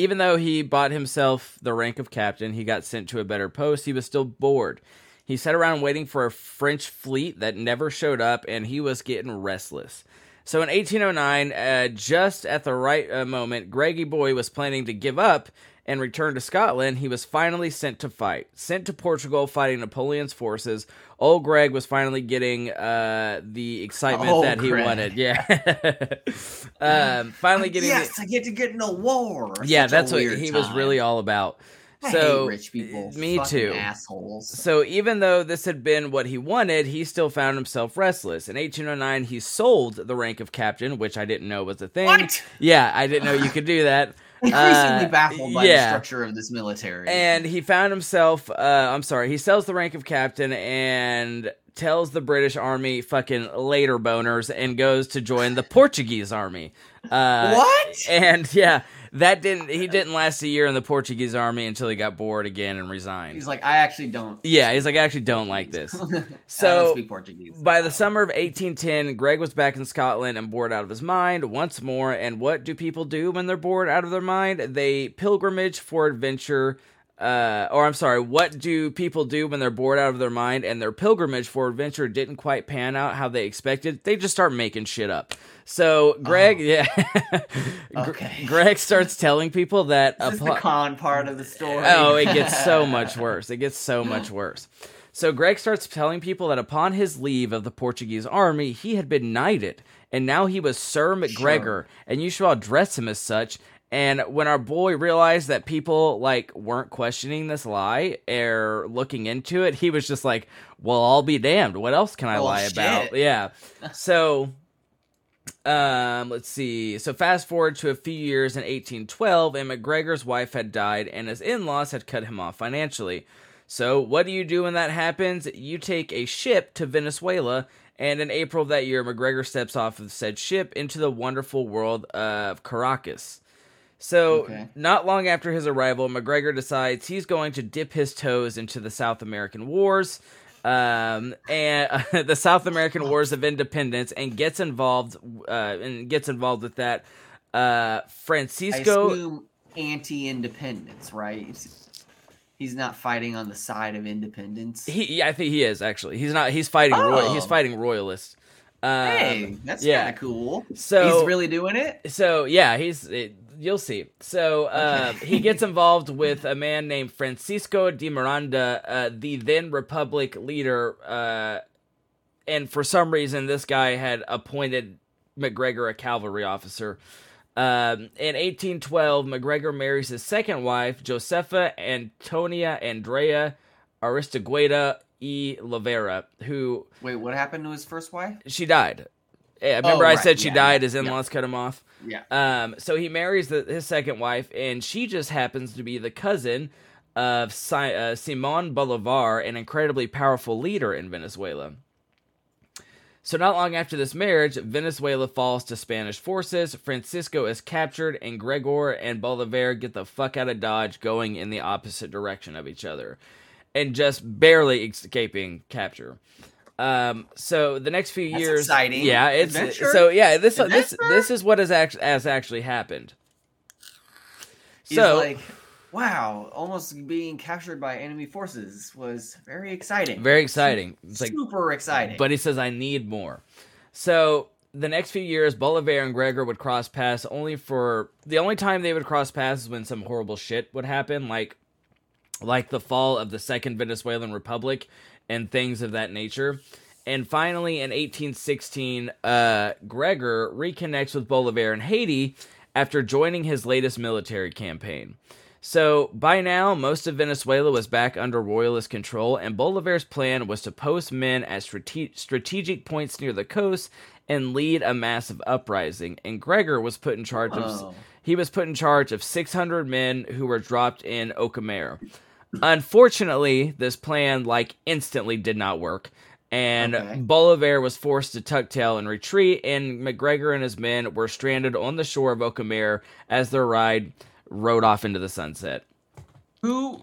even though he bought himself the rank of captain, he got sent to a better post. He was still bored. He sat around waiting for a French fleet that never showed up, and he was getting restless. So in 1809, uh, just at the right uh, moment, Greggy Boy was planning to give up and returned to Scotland. He was finally sent to fight. Sent to Portugal fighting Napoleon's forces. Old Greg was finally getting uh, the excitement Old that he Greg. wanted. Yeah. <laughs> um, finally getting the- yes, I get to get in a war. yeah, Such that's what he was really all about. I so rich people. me too. Assholes. So even though this had been what he wanted, he still found himself restless. In 1809, he sold the rank of captain, which I didn't know was a thing. What? Yeah, I didn't know you could do that. Increasingly Uh, baffled by yeah. the structure of this military. And he found himself, uh, I'm sorry, he sells the rank of captain and tells the British army fucking later boners and goes to join the Portuguese army. Uh, what? And yeah, that didn't, he didn't last a year in the Portuguese army until he got bored again and resigned. He's like, I actually don't. Yeah, he's like, I actually don't like this. <laughs> So speak Portuguese. by the summer of 1810, Greg was back in Scotland and bored out of his mind once more. And what do people do when they're bored out of their mind? They pilgrimage for adventure. Uh, or I'm sorry, what do people do when they're bored out of their mind and their pilgrimage for adventure didn't quite pan out how they expected? They just start making shit up. So Greg, Oh. yeah, <laughs> Okay. <laughs> Greg starts telling people that Is this upon- the con part of the story? Oh, it gets so <laughs> much worse. It gets so much worse. So Greg starts telling people that upon his leave of the Portuguese army, he had been knighted, and now he was Sir McGregor, Sure. and you should all dress him as such. And when our boy realized that people like weren't questioning this lie or looking into it, he was just like, "Well, I'll be damned. What else can I Well, lie shit. about?" Yeah. So um, let's see. So fast forward to a few years in 1812, and McGregor's wife had died, and his in-laws had cut him off financially. So, what do you do when that happens? You take a ship to Venezuela, and in April of that year, McGregor steps off of said ship into the wonderful world of Caracas. So, Okay. not long after his arrival, McGregor decides he's going to dip his toes into the South American wars, um, and <laughs> the South American Wars of Independence, and gets involved, uh, and gets involved with that. Uh, Francisco, anti-independence, right? He's not fighting on the side of independence. he, yeah, I think he is actually. He's not. He's fighting. Oh. he's fighting royalists. Um, hey, that's yeah. kind of cool. So He's really doing it. So yeah, he's it, you'll see. So uh, he gets <laughs> involved with a man named Francisco de Miranda, uh, the then Republic leader, uh, and for some reason this guy had appointed McGregor a cavalry officer. Um, in 1812, McGregor marries his second wife, Josefa Antonia Andrea Aristogueta e Lavera, who Wait, what happened to his first wife? she died. Yeah, remember I right, said she yeah, died. His in-laws cut him off. Yeah. Um, so he marries the, his second wife, and she just happens to be the cousin of si- uh, Simon Bolivar, an incredibly powerful leader in Venezuela. So not long after this marriage, Venezuela falls to Spanish forces. Francisco is captured, and Gregor and Bolivar get the fuck out of Dodge, going in the opposite direction of each other, and just barely escaping capture. Um, so the next few That's years, exciting. yeah, it's Adventure. so yeah. This this Adventure. this is what has actually has actually happened. He's So like, wow, almost being captured by enemy forces was very exciting. very exciting. It's like super exciting. But he says, I need more. So the next few years, Bolivar and Gregor would cross paths only for the only time they would cross paths is when some horrible shit would happen, like like the fall of the Second Venezuelan Republic and things of that nature. And finally, in 1816, uh, Gregor reconnects with Bolivar in Haiti after joining his latest military campaign. So by now, most of Venezuela was back under royalist control, and Bolivar's plan was to post men at strate- strategic points near the coast and lead a massive uprising. And Gregor was put in charge Oh. of he was put in charge of 600 men who were dropped in Ocumare. Unfortunately, this plan like instantly did not work. And Okay. Bolivar was forced to tuck tail and retreat, and McGregor and his men were stranded on the shore of Ocumare as their ride rode off into the sunset. who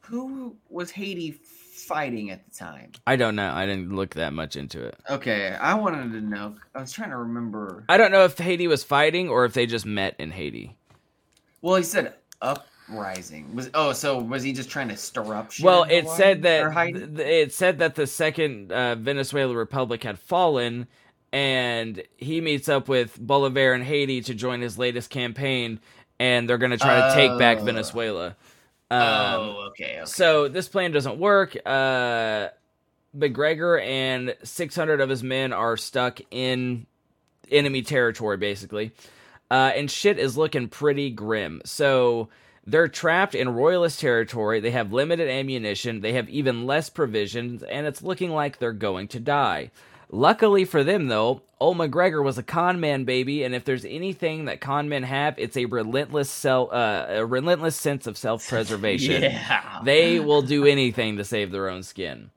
who was Haiti fighting at the time? I don't know. I didn't look that much into it. Okay, I wanted to know. I was trying to remember. I don't know if Haiti was fighting or if they just met in Haiti. Well, he said uprising. Was oh, so was he just trying to stir up shit? Well, it Hawaii? said that th- it said that the second uh, Venezuela Republic had fallen, and he meets up with Bolivar in Haiti to join his latest campaign, and they're going to try to take back Oh. Venezuela. Um, oh, okay, okay. So this plan doesn't work. Uh, McGregor and 600 of his men are stuck in enemy territory, basically. Uh, and shit is looking pretty grim. So they're trapped in royalist territory. They have limited ammunition. They have even less provisions, and it's looking like they're going to die. Luckily for them, though, old McGregor was a con man, baby, and if there's anything that con men have, it's a relentless self, uh, a relentless sense of self preservation. <laughs> yeah, They will do anything to save their own skin.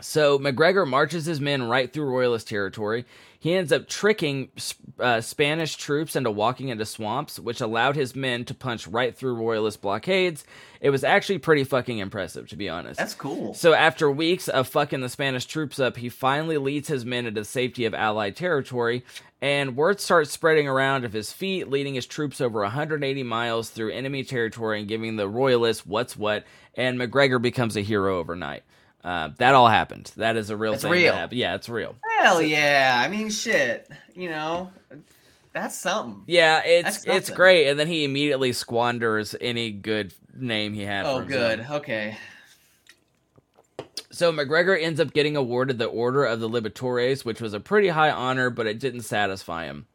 So McGregor marches his men right through Royalist territory. He ends up tricking uh, Spanish troops into walking into swamps, which allowed his men to punch right through Royalist blockades. It was actually pretty fucking impressive, to be honest. that's cool. So after weeks of fucking the Spanish troops up, he finally leads his men into the safety of Allied territory, and word starts spreading around of his feat, leading his troops over 180 miles through enemy territory and giving the Royalists what's what, and McGregor becomes a hero overnight. Uh, that all happened. That is a real It's thing. real. That happened. Yeah, it's real. Hell yeah! I mean, shit. You know, that's something. Yeah, it's it's great, and then he immediately squanders any good name he had. Oh, for good. Okay. So McGregor ends up getting awarded the Order of the Libertores, which was a pretty high honor, but it didn't satisfy him.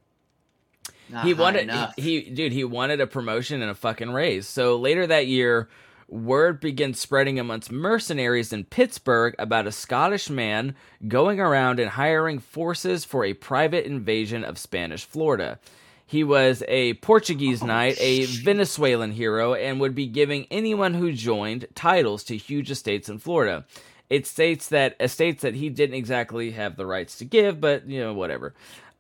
Not he wanted he, he dude he wanted a promotion and a fucking raise. So later that year, word begins spreading amongst mercenaries in Pittsburgh about a Scottish man going around and hiring forces for a private invasion of Spanish Florida. He was a Portuguese Oh, knight, a. Venezuelan hero, and would be giving anyone who joined titles to huge estates in Florida. It states that estates that he didn't exactly have the rights to give, but you know whatever.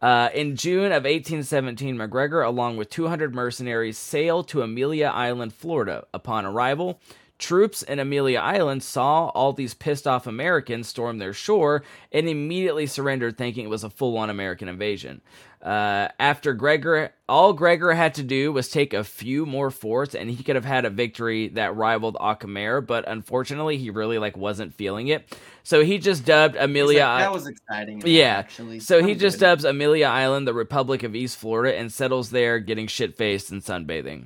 Uh, in June of 1817, McGregor, along with 200 mercenaries, sailed to Amelia Island, Florida. Upon arrival, troops in Amelia Island saw all these pissed off Americans storm their shore and immediately surrendered, thinking it was a full on American invasion. Uh, after Gregor, all Gregor had to do was take a few more forts, and he could have had a victory that rivaled Acamere. But unfortunately, he really like wasn't feeling it. So he just dubbed Amelia. like, that was exciting. Yeah. actually. So he just good. dubs Amelia Island the Republic of East Florida and settles there, getting shit faced and sunbathing.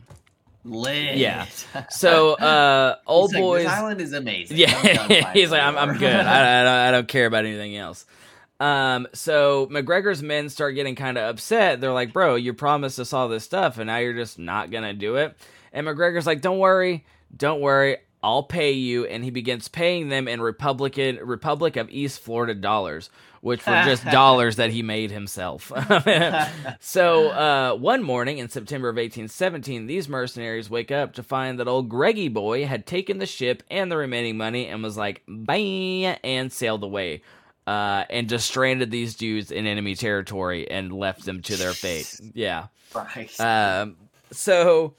lit. Yeah. <laughs> So uh, old like, boys. This island is amazing. I'm Yeah, <laughs> he's like, I'm, I'm good. I, I, don't, I don't care about anything else. Um, so McGregor's men start getting kind of upset. They're like, bro, you promised us all this stuff, and now you're just not gonna do it. And McGregor's like, don't worry, don't worry, I'll pay you. And he begins paying them in Republican Republic of East Florida dollars, which were just <laughs> dollars that he made himself. <laughs> so uh, one morning in September of 1817, these mercenaries wake up to find that old Greggy boy had taken the ship and the remaining money and was like, bye, and sailed away. Uh, and just stranded these dudes in enemy territory and left them to their fate. Yeah. Christ. Um, so,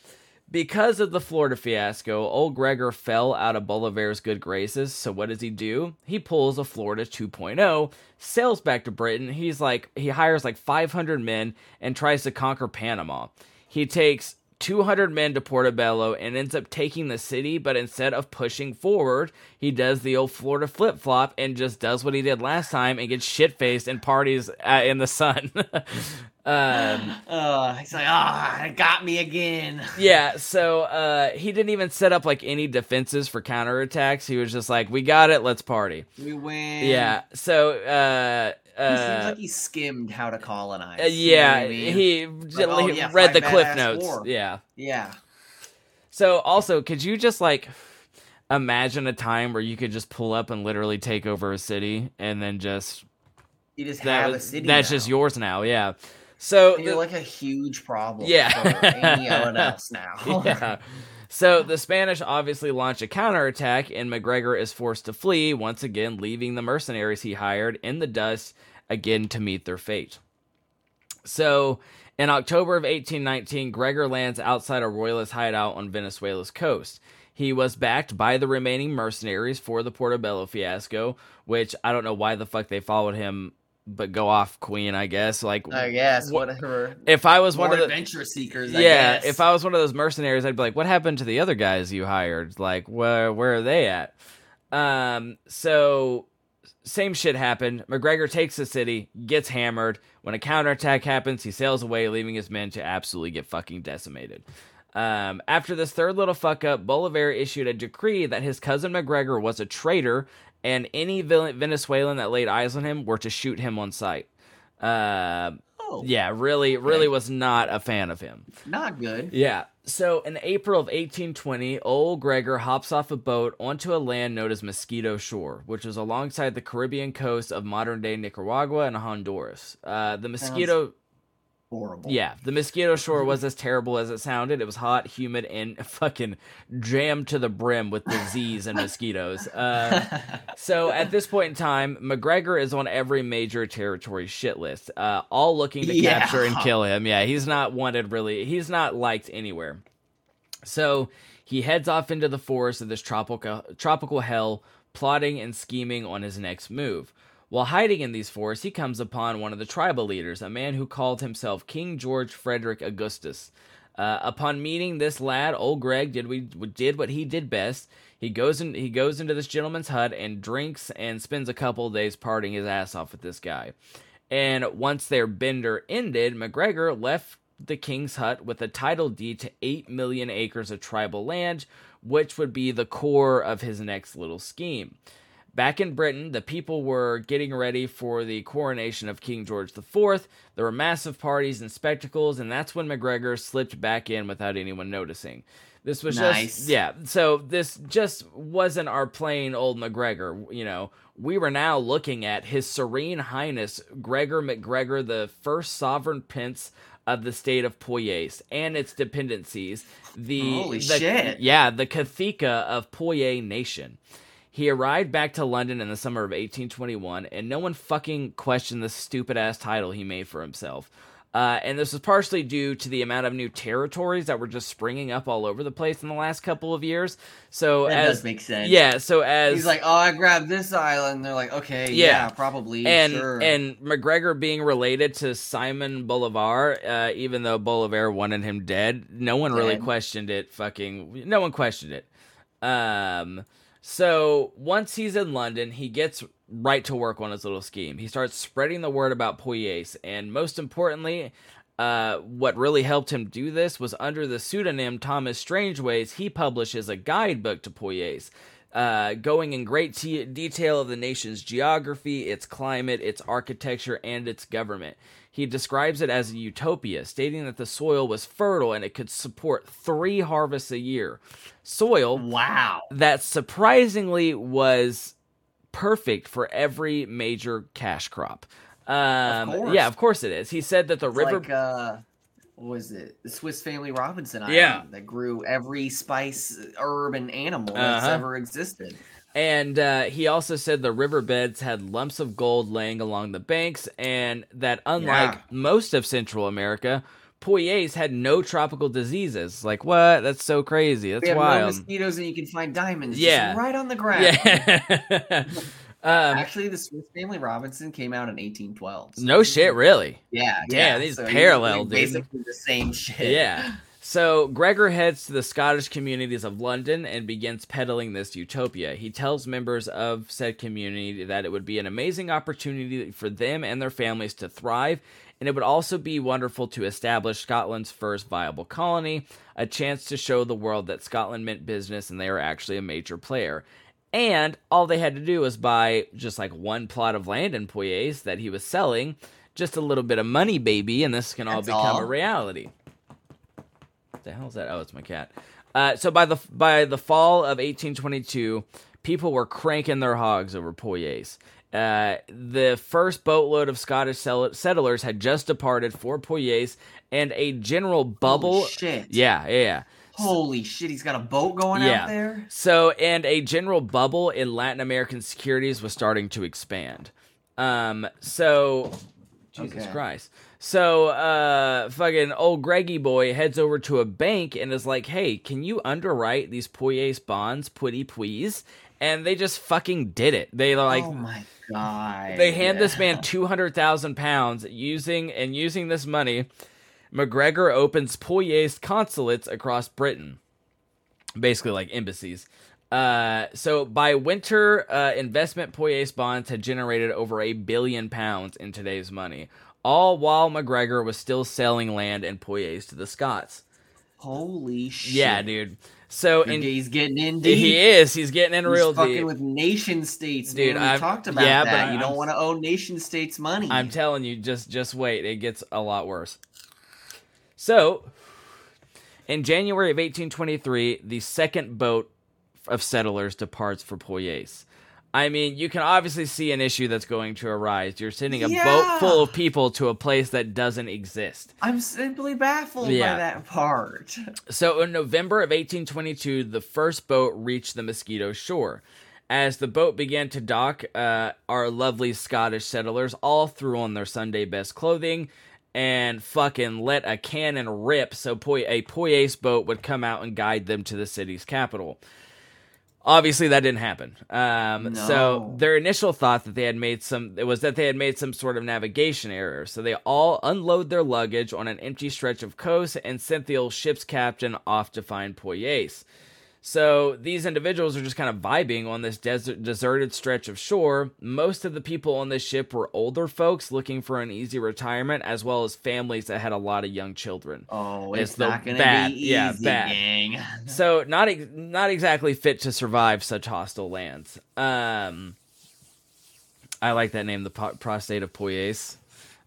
because of the Florida fiasco, old Gregor fell out of Bolivar's good graces. So, what does he do? He pulls a Florida 2.0, sails back to Britain. He's like, he hires like 500 men and tries to conquer Panama. He takes 200 men to Portobello and ends up taking the city, but instead of pushing forward, he does the old Florida flip flop and just does what he did last time and gets shit faced and parties uh, in the sun. <laughs> um, <laughs> uh, he's like, ah, it got me again. <laughs> yeah, so uh, he didn't even set up like any defenses for counterattacks. He was just like, "We got it, let's party." We win. Yeah, so uh, He seems uh, like he skimmed how to colonize. uh, you know yeah, I mean? he, oh, he yeah, read the cliff notes. war. Yeah. Yeah. So also, could you just like imagine a time where you could just pull up and literally take over a city and then just You just that have a city. that's now. just yours now? Yeah. So And you're the- like a huge problem. Yeah. For anyone else now. <laughs> yeah. So the Spanish obviously launch a counterattack, and McGregor is forced to flee, once again leaving the mercenaries he hired in the dust again to meet their fate. So in October of 1819, Gregor lands outside a royalist hideout on Venezuela's coast. He was backed by the remaining mercenaries for the Portobello fiasco, which I don't know why the fuck they followed him, but go off, Queen, I guess. Like, I guess Wha- whatever. if I was More one of the adventure seekers. I yeah, guess. if I was one of those mercenaries, I'd be like, "What happened to the other guys you hired? Like, where where are they at?" Um, so same shit happened. McGregor takes the city, gets hammered. When a counterattack happens, he sails away, leaving his men to absolutely get fucking decimated. Um, after this third little fuck up, Bolivar issued a decree that his cousin McGregor was a traitor, and any Venezuelan that laid eyes on him were to shoot him on sight. Uh, oh, yeah, really, really was not a fan of him. not good. Yeah. So in April of 1820, old Gregor hops off a boat onto a land known as Mosquito Shore, which is alongside the Caribbean coast of modern day Nicaragua and Honduras. Uh, the Mosquito. Horrible. Yeah, the Mosquito Shore was as terrible as it sounded. It was hot, humid, and <laughs> fucking jammed to the brim with disease and mosquitoes. Uh, <laughs> so at this point in time, McGregor is on every major territory shit list, uh, all looking to Yeah. capture and kill him. Yeah, he's not wanted really. He's not liked anywhere. So he heads off into the forest of this tropical tropical hell, plotting and scheming on his next move. While hiding in these forests, he comes upon one of the tribal leaders, a man who called himself King George Frederick Augustus. Uh, upon meeting this lad, old Greg did we did what he did best. He goes in he goes into this gentleman's hut and drinks and spends a couple days partying his ass off with this guy. And once their bender ended, McGregor left the king's hut with a title deed to 8 million acres of tribal land, which would be the core of his next little scheme. Back in Britain, the people were getting ready for the coronation of King George IV. There were massive parties and spectacles, and that's when McGregor slipped back in without anyone noticing. This was Nice. just yeah. So this just wasn't our plain old McGregor. You know, we were now looking at His Serene Highness Gregor McGregor, the first sovereign prince of the state of Poyais and its dependencies. The Holy the, shit. Yeah, the Cathika of Poyais Nation. He arrived back to London in the summer of 1821, and no one fucking questioned the stupid ass title he made for himself. Uh, and this was partially due to the amount of new territories that were just springing up all over the place in the last couple of years. So That as does make sense. yeah, so as He's like, oh, I grabbed this island. They're like, okay, Yeah. yeah, probably. and sure. and McGregor being related to Simon Bolivar, uh, even though Bolivar wanted him dead, no one really questioned it. Fucking no one questioned it. Um, so once he's in London, he gets right to work on his little scheme. He starts spreading the word about Poyais, and most importantly. Uh, what really helped him do this was under the pseudonym Thomas Strangeways, he publishes a guidebook to Poyais, uh, going in great te- detail of the nation's geography, its climate, its architecture, and its government. He describes it as a utopia, stating that the soil was fertile and it could support three harvests a year. Soil wow. that surprisingly was perfect for every major cash crop. Um, course. yeah, of course it is. He said that the It's river. like, uh, what was it? The Swiss Family Robinson Island Yeah. that grew every spice, herb, and animal that's Uh-huh. ever existed. And uh, he also said the riverbeds had lumps of gold laying along the banks, and that unlike Yeah. most of Central America, Poyais had no tropical diseases. Like, what? That's so crazy. That's have no mosquitoes, and you can find diamonds Yeah. just right on the ground. yeah. <laughs> <laughs> um, Actually, the Swiss Family Robinson came out in 1812. so- no shit, really. Yeah, Damn, yeah. these he's, parallel, like, dude. Basically the same shit. Yeah. <laughs> So Gregor heads to the Scottish communities of London and begins peddling this utopia. He tells members of said community that it would be an amazing opportunity for them and their families to thrive, and it would also be wonderful to establish Scotland's first viable colony, a chance to show the world that Scotland meant business and they are actually a major player. And all they had to do was buy just like one plot of land in Poyais that he was selling, just a little bit of money, baby, and this can all That's become all. a reality. What the hell is that? Oh, it's my cat. Uh, so by the by the fall of 1822, people were cranking their hogs over Poyais. Uh, the first boatload of Scottish settlers had just departed for Poyais, and a general bubble. Holy shit. Yeah, yeah, yeah. Holy shit, he's got a boat going Yeah. out there? So, and a general bubble in Latin American securities was starting to expand. Um, so, Jesus Okay. Christ. So, uh, fucking old Greggy boy heads over to a bank and is like, hey, can you underwrite these Poyais bonds, putty please? And they just fucking did it. They like, oh my god. they hand this man 200,000 pounds using, and using this money, McGregor opens Poyais consulates across Britain basically like embassies. Uh, so by winter, uh, investment Poyais bonds had generated over a billion pounds in today's money, all while McGregor was still selling land and Poyais to the Scots. Holy shit. Yeah, dude. So in, gay's getting in deep. he is, he's getting in He's real fucking deep. with nation states, Dude, man. We I'm- talked about yeah, that. but you don't want to owe nation states money. I'm telling you, just just wait. It gets a lot worse. So, in January of 1823, the second boat of settlers departs for Poyais. I mean, you can obviously see an issue that's going to arise. You're sending a boat full of people to a place that doesn't exist. I'm simply baffled Yeah. by that part. So in November of 1822, the first boat reached the Mosquito shore. As the boat began to dock, uh, our lovely Scottish settlers all threw on their Sunday best clothing and fucking let a cannon rip so Poy- a Poyais boat would come out and guide them to the city's capital. Obviously, that didn't happen. Um, So their initial thought that they had made some it was that they had made some sort of navigation error. So they all unload their luggage on an empty stretch of coast and sent the old ship's captain off to find Poyais. So these individuals are just kind of vibing on this desert, deserted stretch of shore. Most of the people on this ship were older folks looking for an easy retirement, as well as families that had a lot of young children. Oh, It's it's, not gonna bad- be yeah, easy, bad. gang. <laughs> So not ex- not exactly fit to survive such hostile lands. Um, I like that name, the po- prostate of Poyais,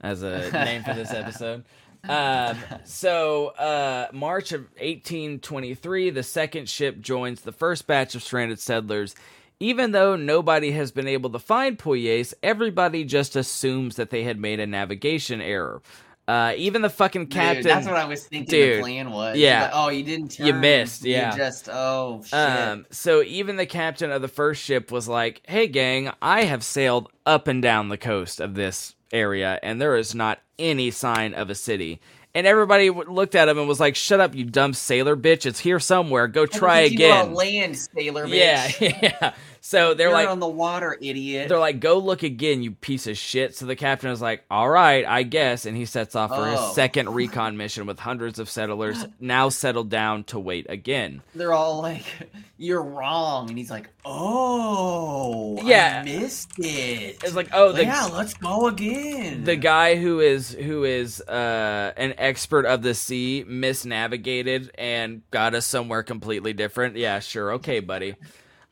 as a name for this <laughs> episode. Um, so uh, March of 1823, the second ship joins the first batch of stranded settlers. Even though nobody has been able to find Poyais, everybody just assumes that they had made a navigation error. Uh, even the fucking captain. Dude, that's what I was thinking. Dude, the plan was. yeah. Like, oh, you didn't. Turn. You missed, Yeah. You just oh shit. Um, so even the captain of the first ship was like, "Hey, gang, I have sailed up and down the coast of this area, and there is not any sign of a city." And everybody w- looked at him and was like, "Shut up, you dumb sailor bitch! It's here somewhere. Go try What did you know again." land, sailor. yeah, <laughs> yeah. So they're You're like, on the water, idiot. they're like, "Go look again, you piece of shit." So the captain is like, "All right, I guess," and he sets off for his Oh. second recon mission with hundreds of settlers <gasps> now settled down to wait again. They're all like, <laughs> "You're wrong," and he's like, "Oh, Yeah. I missed it." It's like, oh, the yeah, let's go again. the guy who is who is uh, an expert of the sea misnavigated and got us somewhere completely different. Yeah, sure, okay, buddy.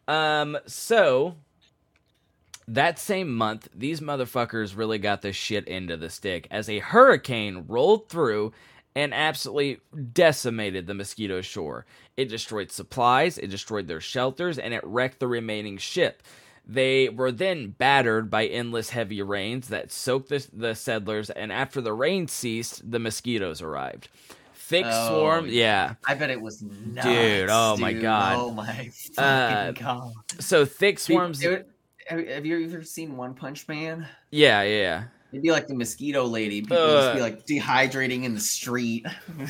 Um, so that same month, these motherfuckers really got the shit into the stick as a hurricane rolled through and absolutely decimated the Mosquito Shore. It destroyed supplies, it destroyed their shelters, and it wrecked the remaining ship. They were then battered by endless heavy rains that soaked the, the settlers, and after the rain ceased, the mosquitoes arrived. Thick Oh, swarm, yeah. I bet it was nuts, Dude, oh my. God. oh my Uh, god. So thick swarms, Dude, have, have you ever seen One Punch Man? yeah, yeah. It'd be like the mosquito lady. People would just be Uh. like dehydrating in the street. <laughs>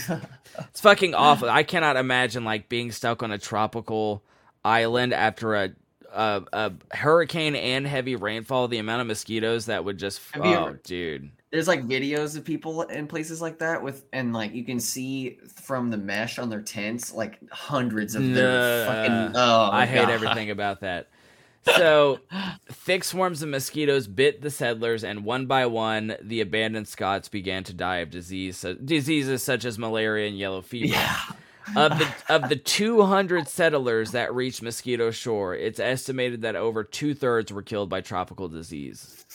It's fucking awful. I cannot imagine like being stuck on a tropical island after a a, a hurricane and heavy rainfall. The amount of mosquitoes that would just oh, ever- dude. There's like videos of people in places like that with, and like you can see from the mesh on their tents, like hundreds of their Nah. fucking. Oh, I hate everything about that. So, thick swarms of mosquitoes bit the settlers, and one by one, the abandoned Scots began to die of disease, so, diseases such as malaria and yellow fever. Yeah. of the of the 200 settlers that reached Mosquito Shore, it's estimated that over two thirds were killed by tropical disease.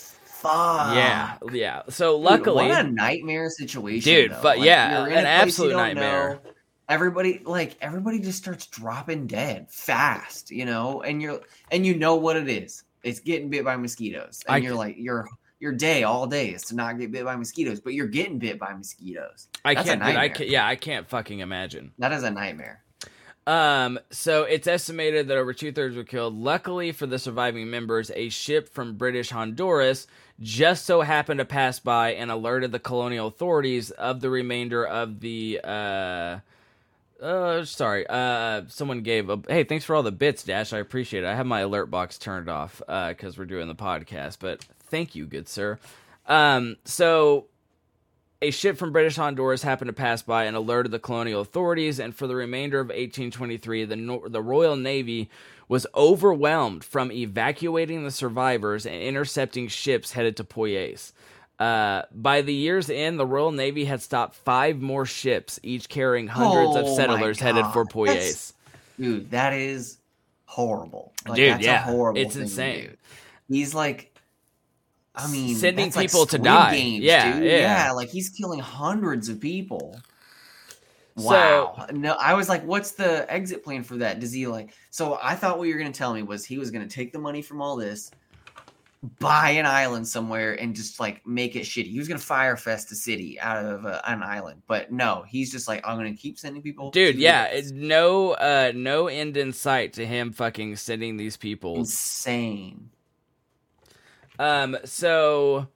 Fuck. Yeah, yeah. So Dude, luckily, what a nightmare situation, Dude, though. but Like, yeah, an a place you absolute nightmare. know. Everybody, like everybody, just starts dropping dead fast, you know, and you're and you know what it is. It's getting bit by mosquitoes, and I- you're like your your day all day is to not get bit by mosquitoes, but you're getting bit by mosquitoes. I That's can't, dude, I can't. Yeah, I can't fucking imagine. That is a nightmare. Um, so it's estimated that over two thirds were killed. Luckily for the surviving members, a ship from British Honduras just so happened to pass by and alerted the colonial authorities of the remainder of the uh uh sorry uh someone gave a hey thanks for all the bits dash. I appreciate it. I have my alert box turned off uh because we're doing the podcast but thank you good sir. Um so a ship from British Honduras happened to pass by and alerted the colonial authorities, and for the remainder of 1823, the, Nor- the Royal Navy was overwhelmed from evacuating the survivors and intercepting ships headed to Poyais. Uh, by the year's end, the Royal Navy had stopped five more ships, each carrying hundreds Oh of settlers headed for. Poyais. Dude, that is horrible. Like, Dude, that's yeah, a horrible it's thing to insane. He's like, I mean, Sending that's like people to die. Games, Yeah, dude. yeah. like he's killing hundreds of people. So- Wow. no, I was like, what's the exit plan for that? Does he like? So I thought what you were gonna tell me was he was gonna take the money from all this, buy an island somewhere, and just like make it shitty. He was gonna firefest a city out of uh, an island, but no, he's just like, I'm gonna keep sending people. Dude, yeah, this." it's no, uh, no end in sight to him fucking sending these people insane. Um, so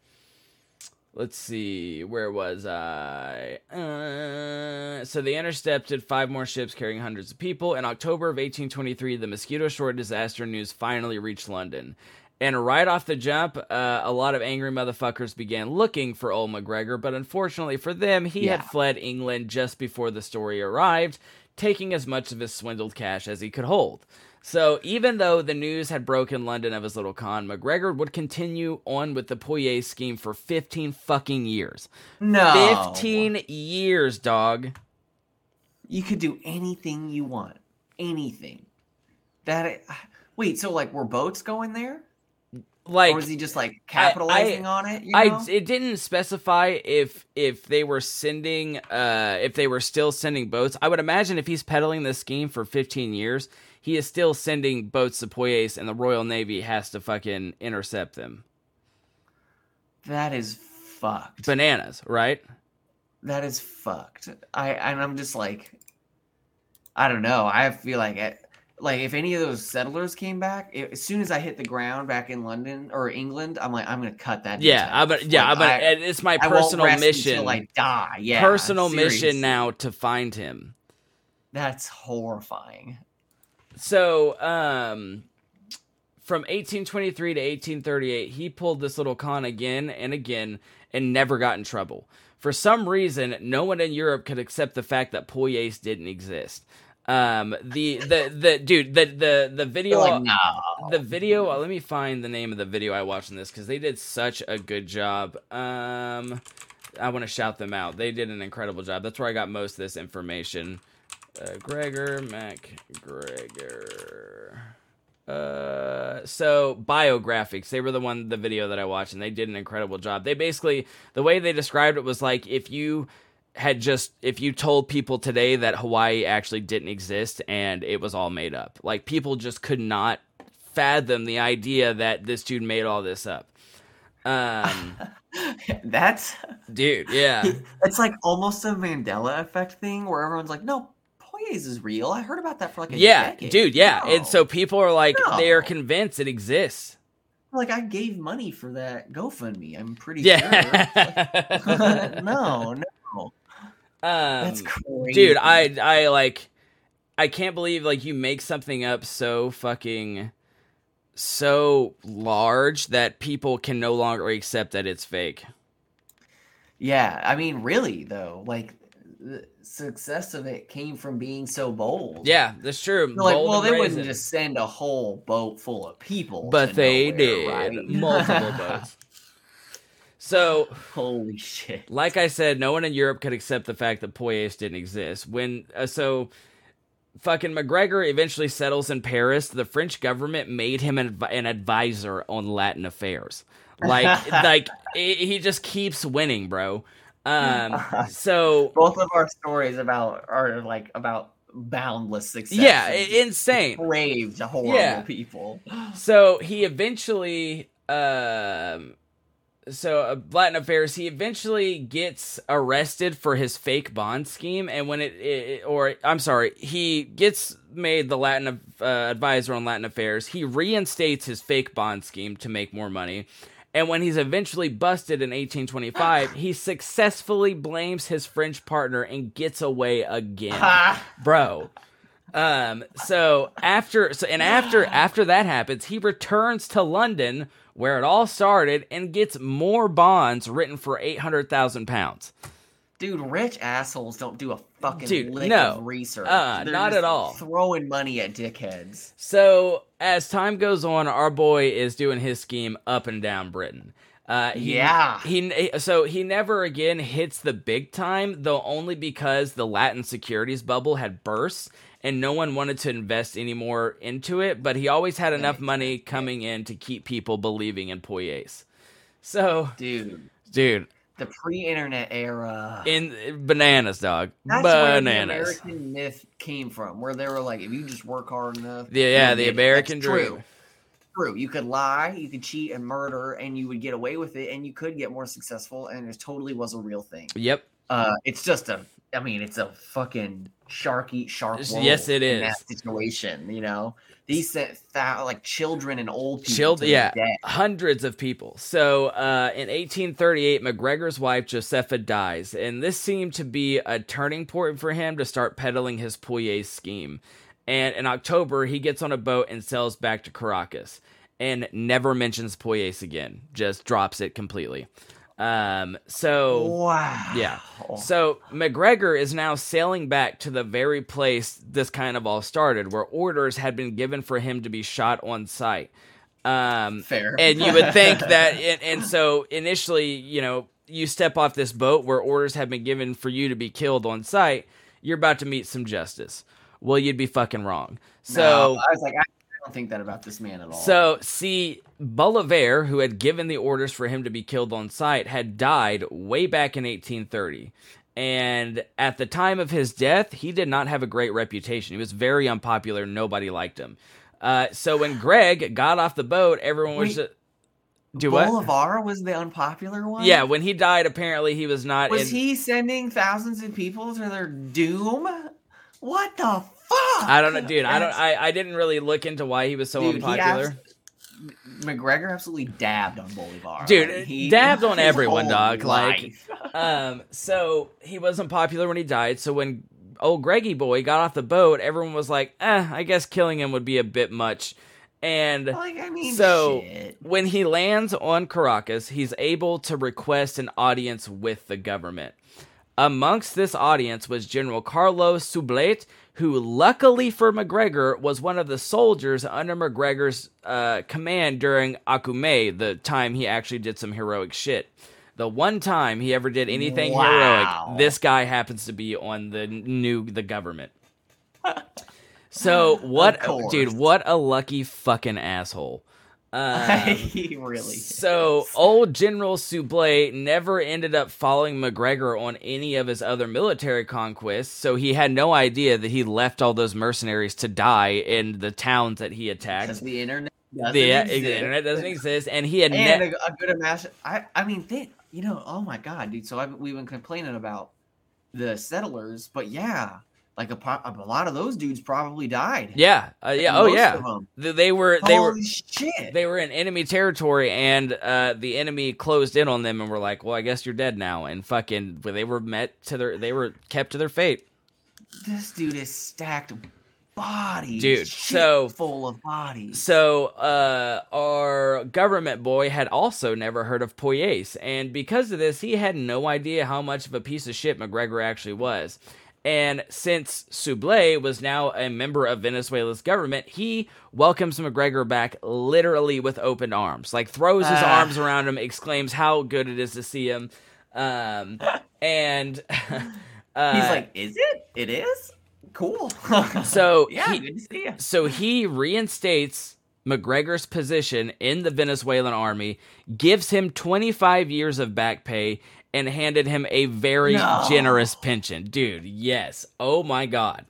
let's see, where was I? Uh, so they intercepted five more ships carrying hundreds of people. In October of 1823, the Mosquito Shore disaster news finally reached London. And right off the jump, uh, a lot of angry motherfuckers began looking for old MacGregor, but unfortunately for them, he had fled England just before the story arrived, taking as much of his swindled cash as he could hold. So even though the news had broken London of his little con, MacGregor would continue on with the Poyais scheme for 15 fucking years. No, 15 years, dog. You could do anything you want, anything. That wait, so like were boats going there, Like or was he just like capitalizing on it? You know? I it didn't specify if if they were sending uh if they were still sending boats. I would imagine if he's peddling this scheme for 15 years, he is still sending boats to Poyais and the Royal Navy has to fucking intercept them. that is fucked. Bananas, right? that is fucked. I and I'm just like, I don't know. I feel like it, like if any of those settlers came back, it, as soon as I hit the ground back in London or England, I'm like, I'm gonna cut that. Yeah, head gonna, yeah, Like, I'm gonna, it's my I personal mission. until I die. Yeah, personal mission now to find him. That's horrifying. So, um, from 1823 to 1838, he pulled this little con again and again and never got in trouble. For some reason, no one in Europe could accept the fact that Poyais didn't exist. Um, the the the dude the the the video like, no. the video uh, let me find the name of the video i watched on this because they did such a good job um i want to shout them out they did an incredible job that's where i got most of this information uh, gregor MacGregor. uh so biographics they were the one the video that i watched and they did an incredible job they basically the way they described it was like if you had just if you told people today that Hawaii actually didn't exist and it was all made up. Like people just could not fathom the idea that this dude made all this up. Um <laughs> That's dude, yeah. <laughs> it's like almost a Mandela effect thing where everyone's like, no, Is real. I heard about that for like a Yeah, decade. dude, yeah. No. And so people are like they are convinced it exists. like I gave money for that GoFundMe. I'm pretty Yeah. sure. <laughs> <laughs> no, no, um, that's crazy, dude i i like i can't believe like you make something up so fucking so large that people can no longer accept that it's fake Yeah, I mean, really though, like success of it came from being so bold. yeah that's true like, well, they wouldn't just send a whole boat full of people, but they nowhere, did right? <laughs> multiple boats so Holy shit! like I said, no one in Europe could accept the fact that Poyais didn't exist. When uh, so fucking MacGregor eventually settles in Paris, the French government made him an, an advisor on Latin affairs. Like <laughs> like he he just keeps winning, bro. Um <laughs> so Both of our stories about are like about boundless success. yeah, insane. depraved, horrible Yeah. people. <gasps> So he eventually, um, so uh, Latin affairs. He eventually gets arrested for his fake bond scheme, and when it, it or I'm sorry, he gets made the Latin uh, advisor on Latin affairs. He reinstates his fake bond scheme to make more money. And when he's eventually busted in 1825, he successfully blames his French partner and gets away again bro um so after so and after <sighs> after that happens he returns to london where it all started and gets more bonds written for 800000 pounds Dude, rich assholes don't do a fucking Dude, lick no. of research. Uh, They're not at all. Throwing money at dickheads. so as time goes on our boy is doing his scheme up and down britain uh, he, Yeah. he so he never again hits the big time though only because the latin securities bubble had burst and no one wanted to invest any more into it but he always had enough money coming in to keep people believing in Poyais. so Dude, dude the pre-internet era. in bananas dog That's where the American myth came from, where they were like, if you just work hard enough. Yeah, yeah, the. American That's true. True. You could lie, you could cheat and murder, and you would get away with it, and you could get more successful, and it totally was a real thing. yep Uh, it's just a, I mean, it's a fucking shark eat shark. Yes, it is. situation. You know, these sent like children and old people. Child- yeah. hundreds of people. So uh, in 1838, MacGregor's wife Josepha dies, and this seemed to be a turning point for him to start peddling his Poyais scheme. And in October, he gets on a boat and sails back to Caracas, and never mentions Poyais again. Just drops it completely. Um, so Wow. yeah. So MacGregor is now sailing back to the very place this kind of all started, where orders had been given for him to be shot on sight. Um, Fair. and you would think <laughs> that, and, and so initially, you know, you step off this boat where orders have been given for you to be killed on sight, you're about to meet some justice. Well, you'd be fucking wrong. So No, I was like, I don't think that about this man at all. so, see, Bolivar, who had given the orders for him to be killed on sight, had died way back in 1830. And at the time of his death, he did not have a great reputation. He was very unpopular. Nobody liked him. Uh, so when Greg got off the boat, everyone was Wait. just, Do what? Bolivar was the unpopular one. Yeah, when he died, apparently he was not. Was in, he sending thousands of people to their doom? What the fuck? I don't know, dude. I don't. I, I didn't really look into why he was so Dude, unpopular. abs- MacGregor absolutely dabbed on Bolivar. Dude, Like, he- dabbed on <laughs> everyone, dog, like- <laughs> um, so he wasn't popular when he died. So when old Greggy boy got off the boat, everyone was like, "Eh, I guess killing him would be a bit much." And like I mean, so shit. when he lands on Caracas, he's able to request an audience with the government. Amongst this audience was General Carlos Soublette, who, luckily for MacGregor, was one of the soldiers under MacGregor's uh, command during Ocumare, the time he actually did some heroic shit. The one time he ever did anything Wow. heroic, this guy happens to be on the new the government. <laughs> So what, dude? What a lucky fucking asshole. <laughs> Um, really. so is. old General Soublette never ended up following MacGregor on any of his other military conquests, so he had no idea that he left all those mercenaries to die in the towns that he attacked. because the internet doesn't The, uh, exist. the internet doesn't <laughs> exist, and he had and ne- a, a good imagine. I I mean, think you know. Oh my god, dude. So I've, we've been complaining about the settlers, but yeah, like a, a lot of those dudes probably died. yeah, uh, yeah, oh yeah. They were they were Holy shit. they were in enemy territory, and uh, the enemy closed in on them, and were like, "Well, I guess you're dead now." And fucking, they were met to their, they were kept to their fate. this dude is stacked bodies, Dude, shit so- full of bodies. So, uh, our government boy had also never heard of Poyais, and because of this, he had no idea how much of a piece of shit MacGregor actually was. And since Soublette was now a member of Venezuela's government, he welcomes MacGregor back literally with open arms. Like, throws his Ah. arms around him, exclaims how good it is to see him. Um, <laughs> and <laughs> uh, He's like, "Is it? It is cool." <laughs> So yeah, he- good to see you. So he reinstates MacGregor's position in the Venezuelan army, gives him 25 years of back pay, and handed him a very No. generous pension. Dude, yes. Oh my God.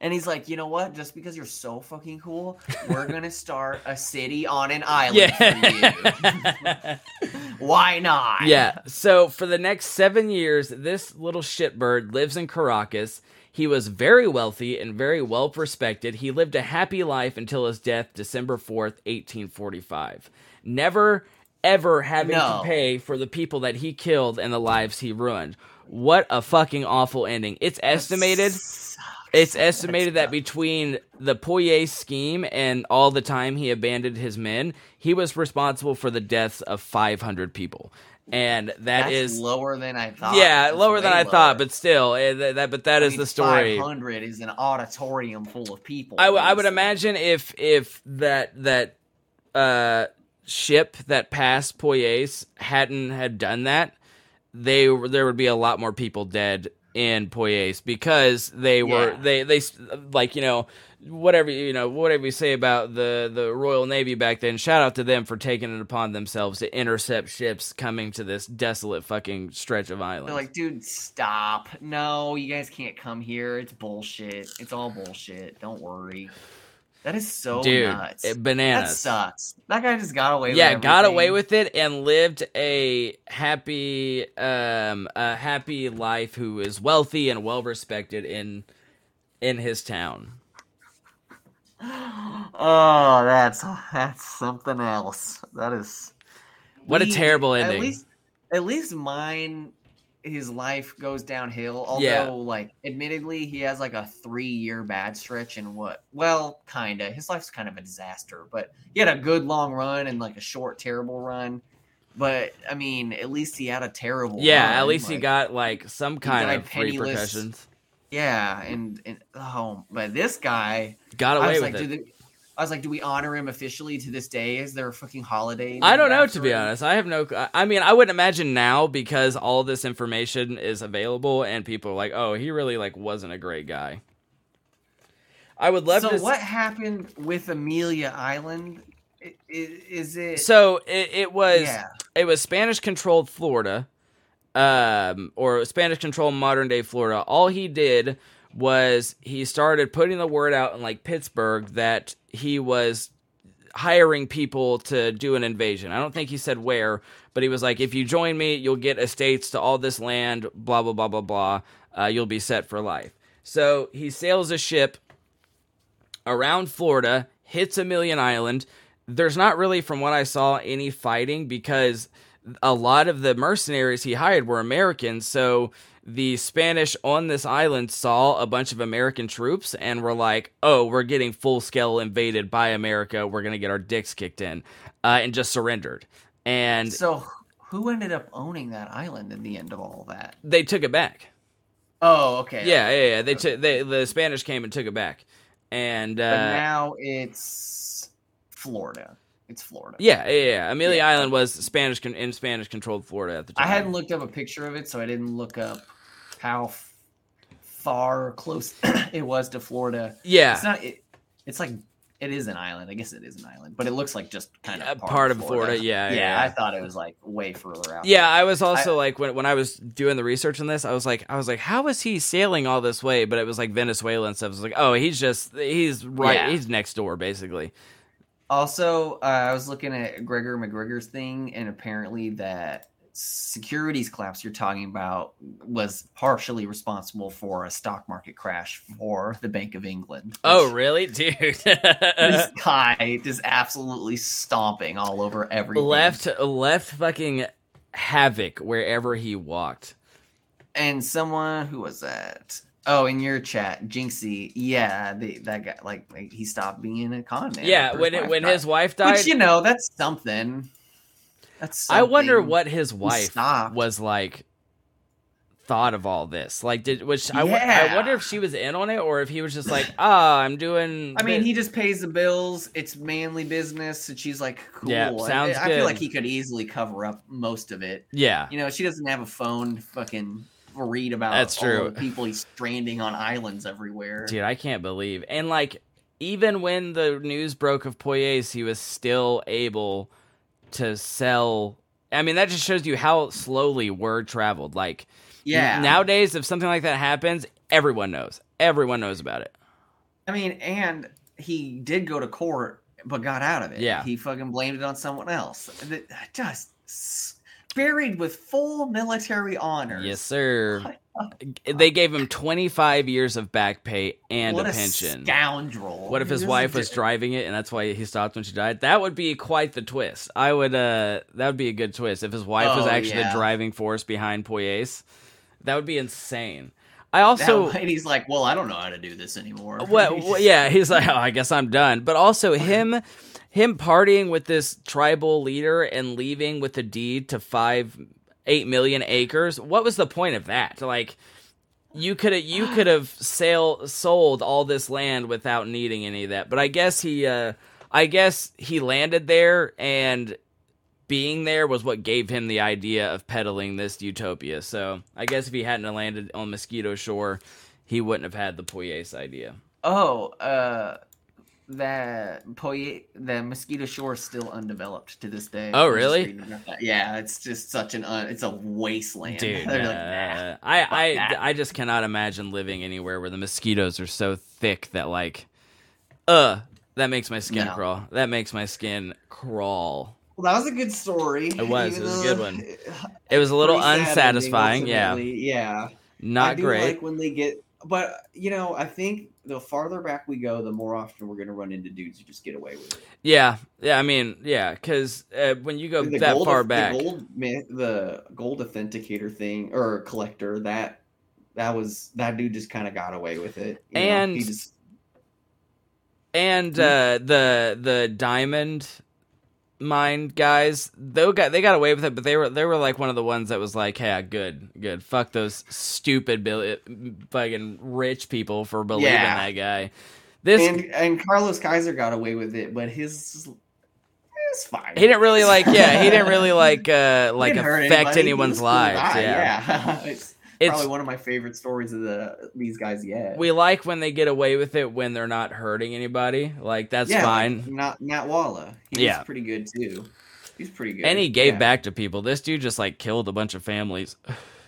And he's like, you know what? Just because you're so fucking cool, we're gonna start a city on an island Yeah. for you. <laughs> Why not? yeah. So for the next seven years, this little shitbird lives in Caracas. He was very wealthy and very well respected. He lived a happy life until his death, December 4th, 1845. Never, ever having No. to pay for the people that he killed and the lives he ruined. What a fucking awful ending. It's estimated. It's estimated that between the Poyais scheme and all the time he abandoned his men, he was responsible for the deaths of 500 people. And that That's is lower than I thought. yeah, That's lower than I thought, but still, eh, that, that but that I is mean, the story. 500 is an auditorium full of people. I, w- I would imagine if if that that uh ship that passed Poyais hadn't had done that, they there would be a lot more people dead in Poyais because they were Yeah. they they like you know whatever you know whatever you say about the the Royal Navy back then. Shout out to them for taking it upon themselves to intercept ships coming to this desolate fucking stretch of island. They're like, dude, stop. No, you guys can't come here. It's bullshit. It's all bullshit. Don't worry. That is so dude, nuts. it- that bananas. sucks. That guy just got away yeah, with got away with it and lived a happy, um, a happy life. Who is wealthy and well respected in in his town. <gasps> Oh, that's that's something else. That is What a We- terrible At ending. least, at least mine, his life goes downhill. Although, Yeah. like, admittedly, he has like a three-year bad stretch and what? Well, kinda. His life's kind of a disaster, but he had a good long run and like a short terrible run. But I mean, at least he had a terrible. yeah, run. at least he got like some kind of penniless. repercussions. Yeah, and and oh, but this guy, Got away with like, it. I was like, do we honor him officially to this day? Is there a fucking holiday? I don't know, to be honest. I have no. I mean, I wouldn't imagine now because all this information is available and people are like, "Oh, he really like wasn't a great guy." I would love so to. s- what happened with Amelia Island? Is it? So it, it was yeah, it was Spanish controlled Florida, um, or Spanish controlled modern day Florida. All he did was he started putting the word out in like Pittsburgh that he was hiring people to do an invasion. I don't think he said where, but he was like, if you join me, you'll get estates to all this land, blah, blah, blah, blah, blah. Uh, you'll be set for life. So he sails a ship around Florida, hits Amelia Island. There's not really, from what I saw, any fighting because a lot of the mercenaries he hired were Americans. So the Spanish on this island saw a bunch of American troops and were like, oh, we're getting full scale invaded by America. We're going to get our dicks kicked in, uh, and just surrendered. And So who ended up owning that island in the end of all that? they took it back. Oh, okay. Yeah, yeah, yeah. They took they the Spanish came and took it back, and uh, But now it's Florida. It's Florida. yeah, yeah, yeah. Amelia Yeah. Island was Spanish con- in Spanish controlled Florida at the time. I hadn't looked up a picture of it, so I didn't look up how f- far or close <clears throat> it was to Florida. yeah, It's not. It, it's like it is an island. I guess it is an island, but it looks like just kind Yeah, of part of Florida. Yeah, yeah. yeah. I thought it was like way further out. Yeah, I was also like when when I was doing the research on this, I was like, I was like, how is he sailing all this way? But it was like Venezuela and stuff. I was like, oh, he's just he's right, Yeah. he's next door basically. Also, uh, I was looking at Gregor MacGregor's thing, and apparently that securities collapse you're talking about was partially responsible for a stock market crash for the Bank of England. Oh, really, dude? This <laughs> guy is absolutely stomping all over everything. left left fucking havoc wherever he walked. and someone who was that? Oh, in your chat, Jinxie. Yeah, the, that guy. Like, like, he stopped being a con man. Yeah, when it, when died. his wife died, which you know, that's something. That's. I wonder what his wife was like. Thought of all this, like, did which I, I wonder if she was in on it or if he was just like, ah, I'm doing. I mean, thi- he just pays the bills. It's manly business, and she's like, "Cool." Yeah, sounds I, good. feel like he could easily cover up most of it. yeah, You know, she doesn't have a phone. Fucking read about That's all true. the people he's stranding on islands everywhere. Dude, I can't believe. And like even when the news broke of Poyais, he was still able to sell I mean, that just shows you how slowly word traveled. Like Yeah. nowadays if something like that happens, everyone knows. Everyone knows about it. I mean, and he did go to court, but got out of it. Yeah. He fucking blamed it on someone else. Just buried with full military honors. Yes, sir. They gave him 25 years of back pay and what a a pension. scoundrel. What if his wife was driving it and that's why he stopped when she died? That would be quite the twist. I would uh that would be a good twist if his wife was Oh, actually yeah. the driving force behind Poyais. That would be insane. I also way he's like, well, I don't know how to do this anymore. what <laughs> just- yeah, he's like, "Oh, I guess I'm done." But also him him partying with this tribal leader and leaving with the deed to 5 8 million acres. What was the point of that? Like you could have you could have <sighs> sail sold all this land without needing any of that. But I guess he uh I guess he landed there and being there was what gave him the idea of peddling this utopia. So I guess if he hadn't landed on Mosquito Shore, he wouldn't have had the Poyais idea. Oh, uh, that Poye, the Mosquito Shore is still undeveloped to this day. Oh, I was just really? reading about that. Yeah, it's just such an un, it's a wasteland. Dude, <laughs> They're like, uh, nah. I I that. I just cannot imagine living anywhere where the mosquitoes are so thick that like, uh, that makes my skin No. crawl. That makes my skin crawl. Well, that was a good story. It was. even It was a good one. <sighs> It was a little sad ending, unsatisfying. Yeah, yeah. Not great. like when they get, but you know, I think the farther back we go, the more often we're going to run into dudes who just get away with it. Yeah, yeah. I mean, yeah, because uh, when you go the that gold, far the back, gold, the gold authenticator thing or collector that that was that dude just kind of got away with it. you know? And- he just and uh, the the diamond mine guys, they got they got away with it, but they were they were like one of the ones that was like, yeah, good, good. Fuck those stupid bill- fucking rich people for believing Yeah. that guy. This and and Carlos Kaiser got away with it, but his it's fine. he didn't really like, yeah, he didn't really like uh <laughs> like affect anyone's was a cool lives. yeah. yeah. <laughs> it's, probably one of my favorite stories of the these guys yet. we like when they get away with it when they're not hurting anybody. Like that's yeah, fine. Like, not Nat Walla. He Yeah. pretty good too. He's pretty good. and he gave Yeah. back to people. This dude just like killed a bunch of families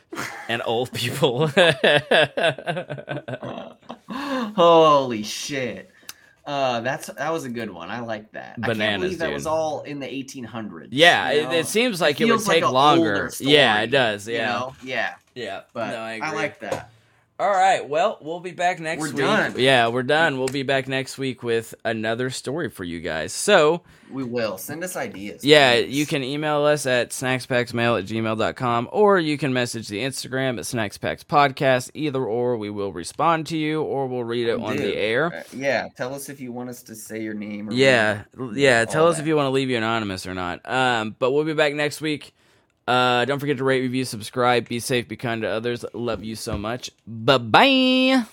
<laughs> and old people. <laughs> Holy shit. Uh, that's that was a good one. I like that. I can't believe that dude. was all in the 1800s. Yeah, you it, know? it seems like it, would feels like take longer. story, yeah, it does. you Yeah, know? yeah. Yeah. But no, I, I, agree. like that. All right. Well, we'll be back next We're week. done. Yeah, we're done. We'll be back next week with another story for you guys. So, We will send us ideas. yeah, please. you can email us at snackspacksmail at gmail.com or you can message the Instagram at snackspacks podcast. Either or, we will respond to you or we'll read it on Do. the air. Uh, yeah, tell us if you want us to say your name. Or Yeah, yeah. Tell us that. if you want to leave you anonymous or not. Um, but we'll be back next week. Uh, don't forget to rate, review, subscribe. Be safe, be kind to others. Love you so much. Bye bye.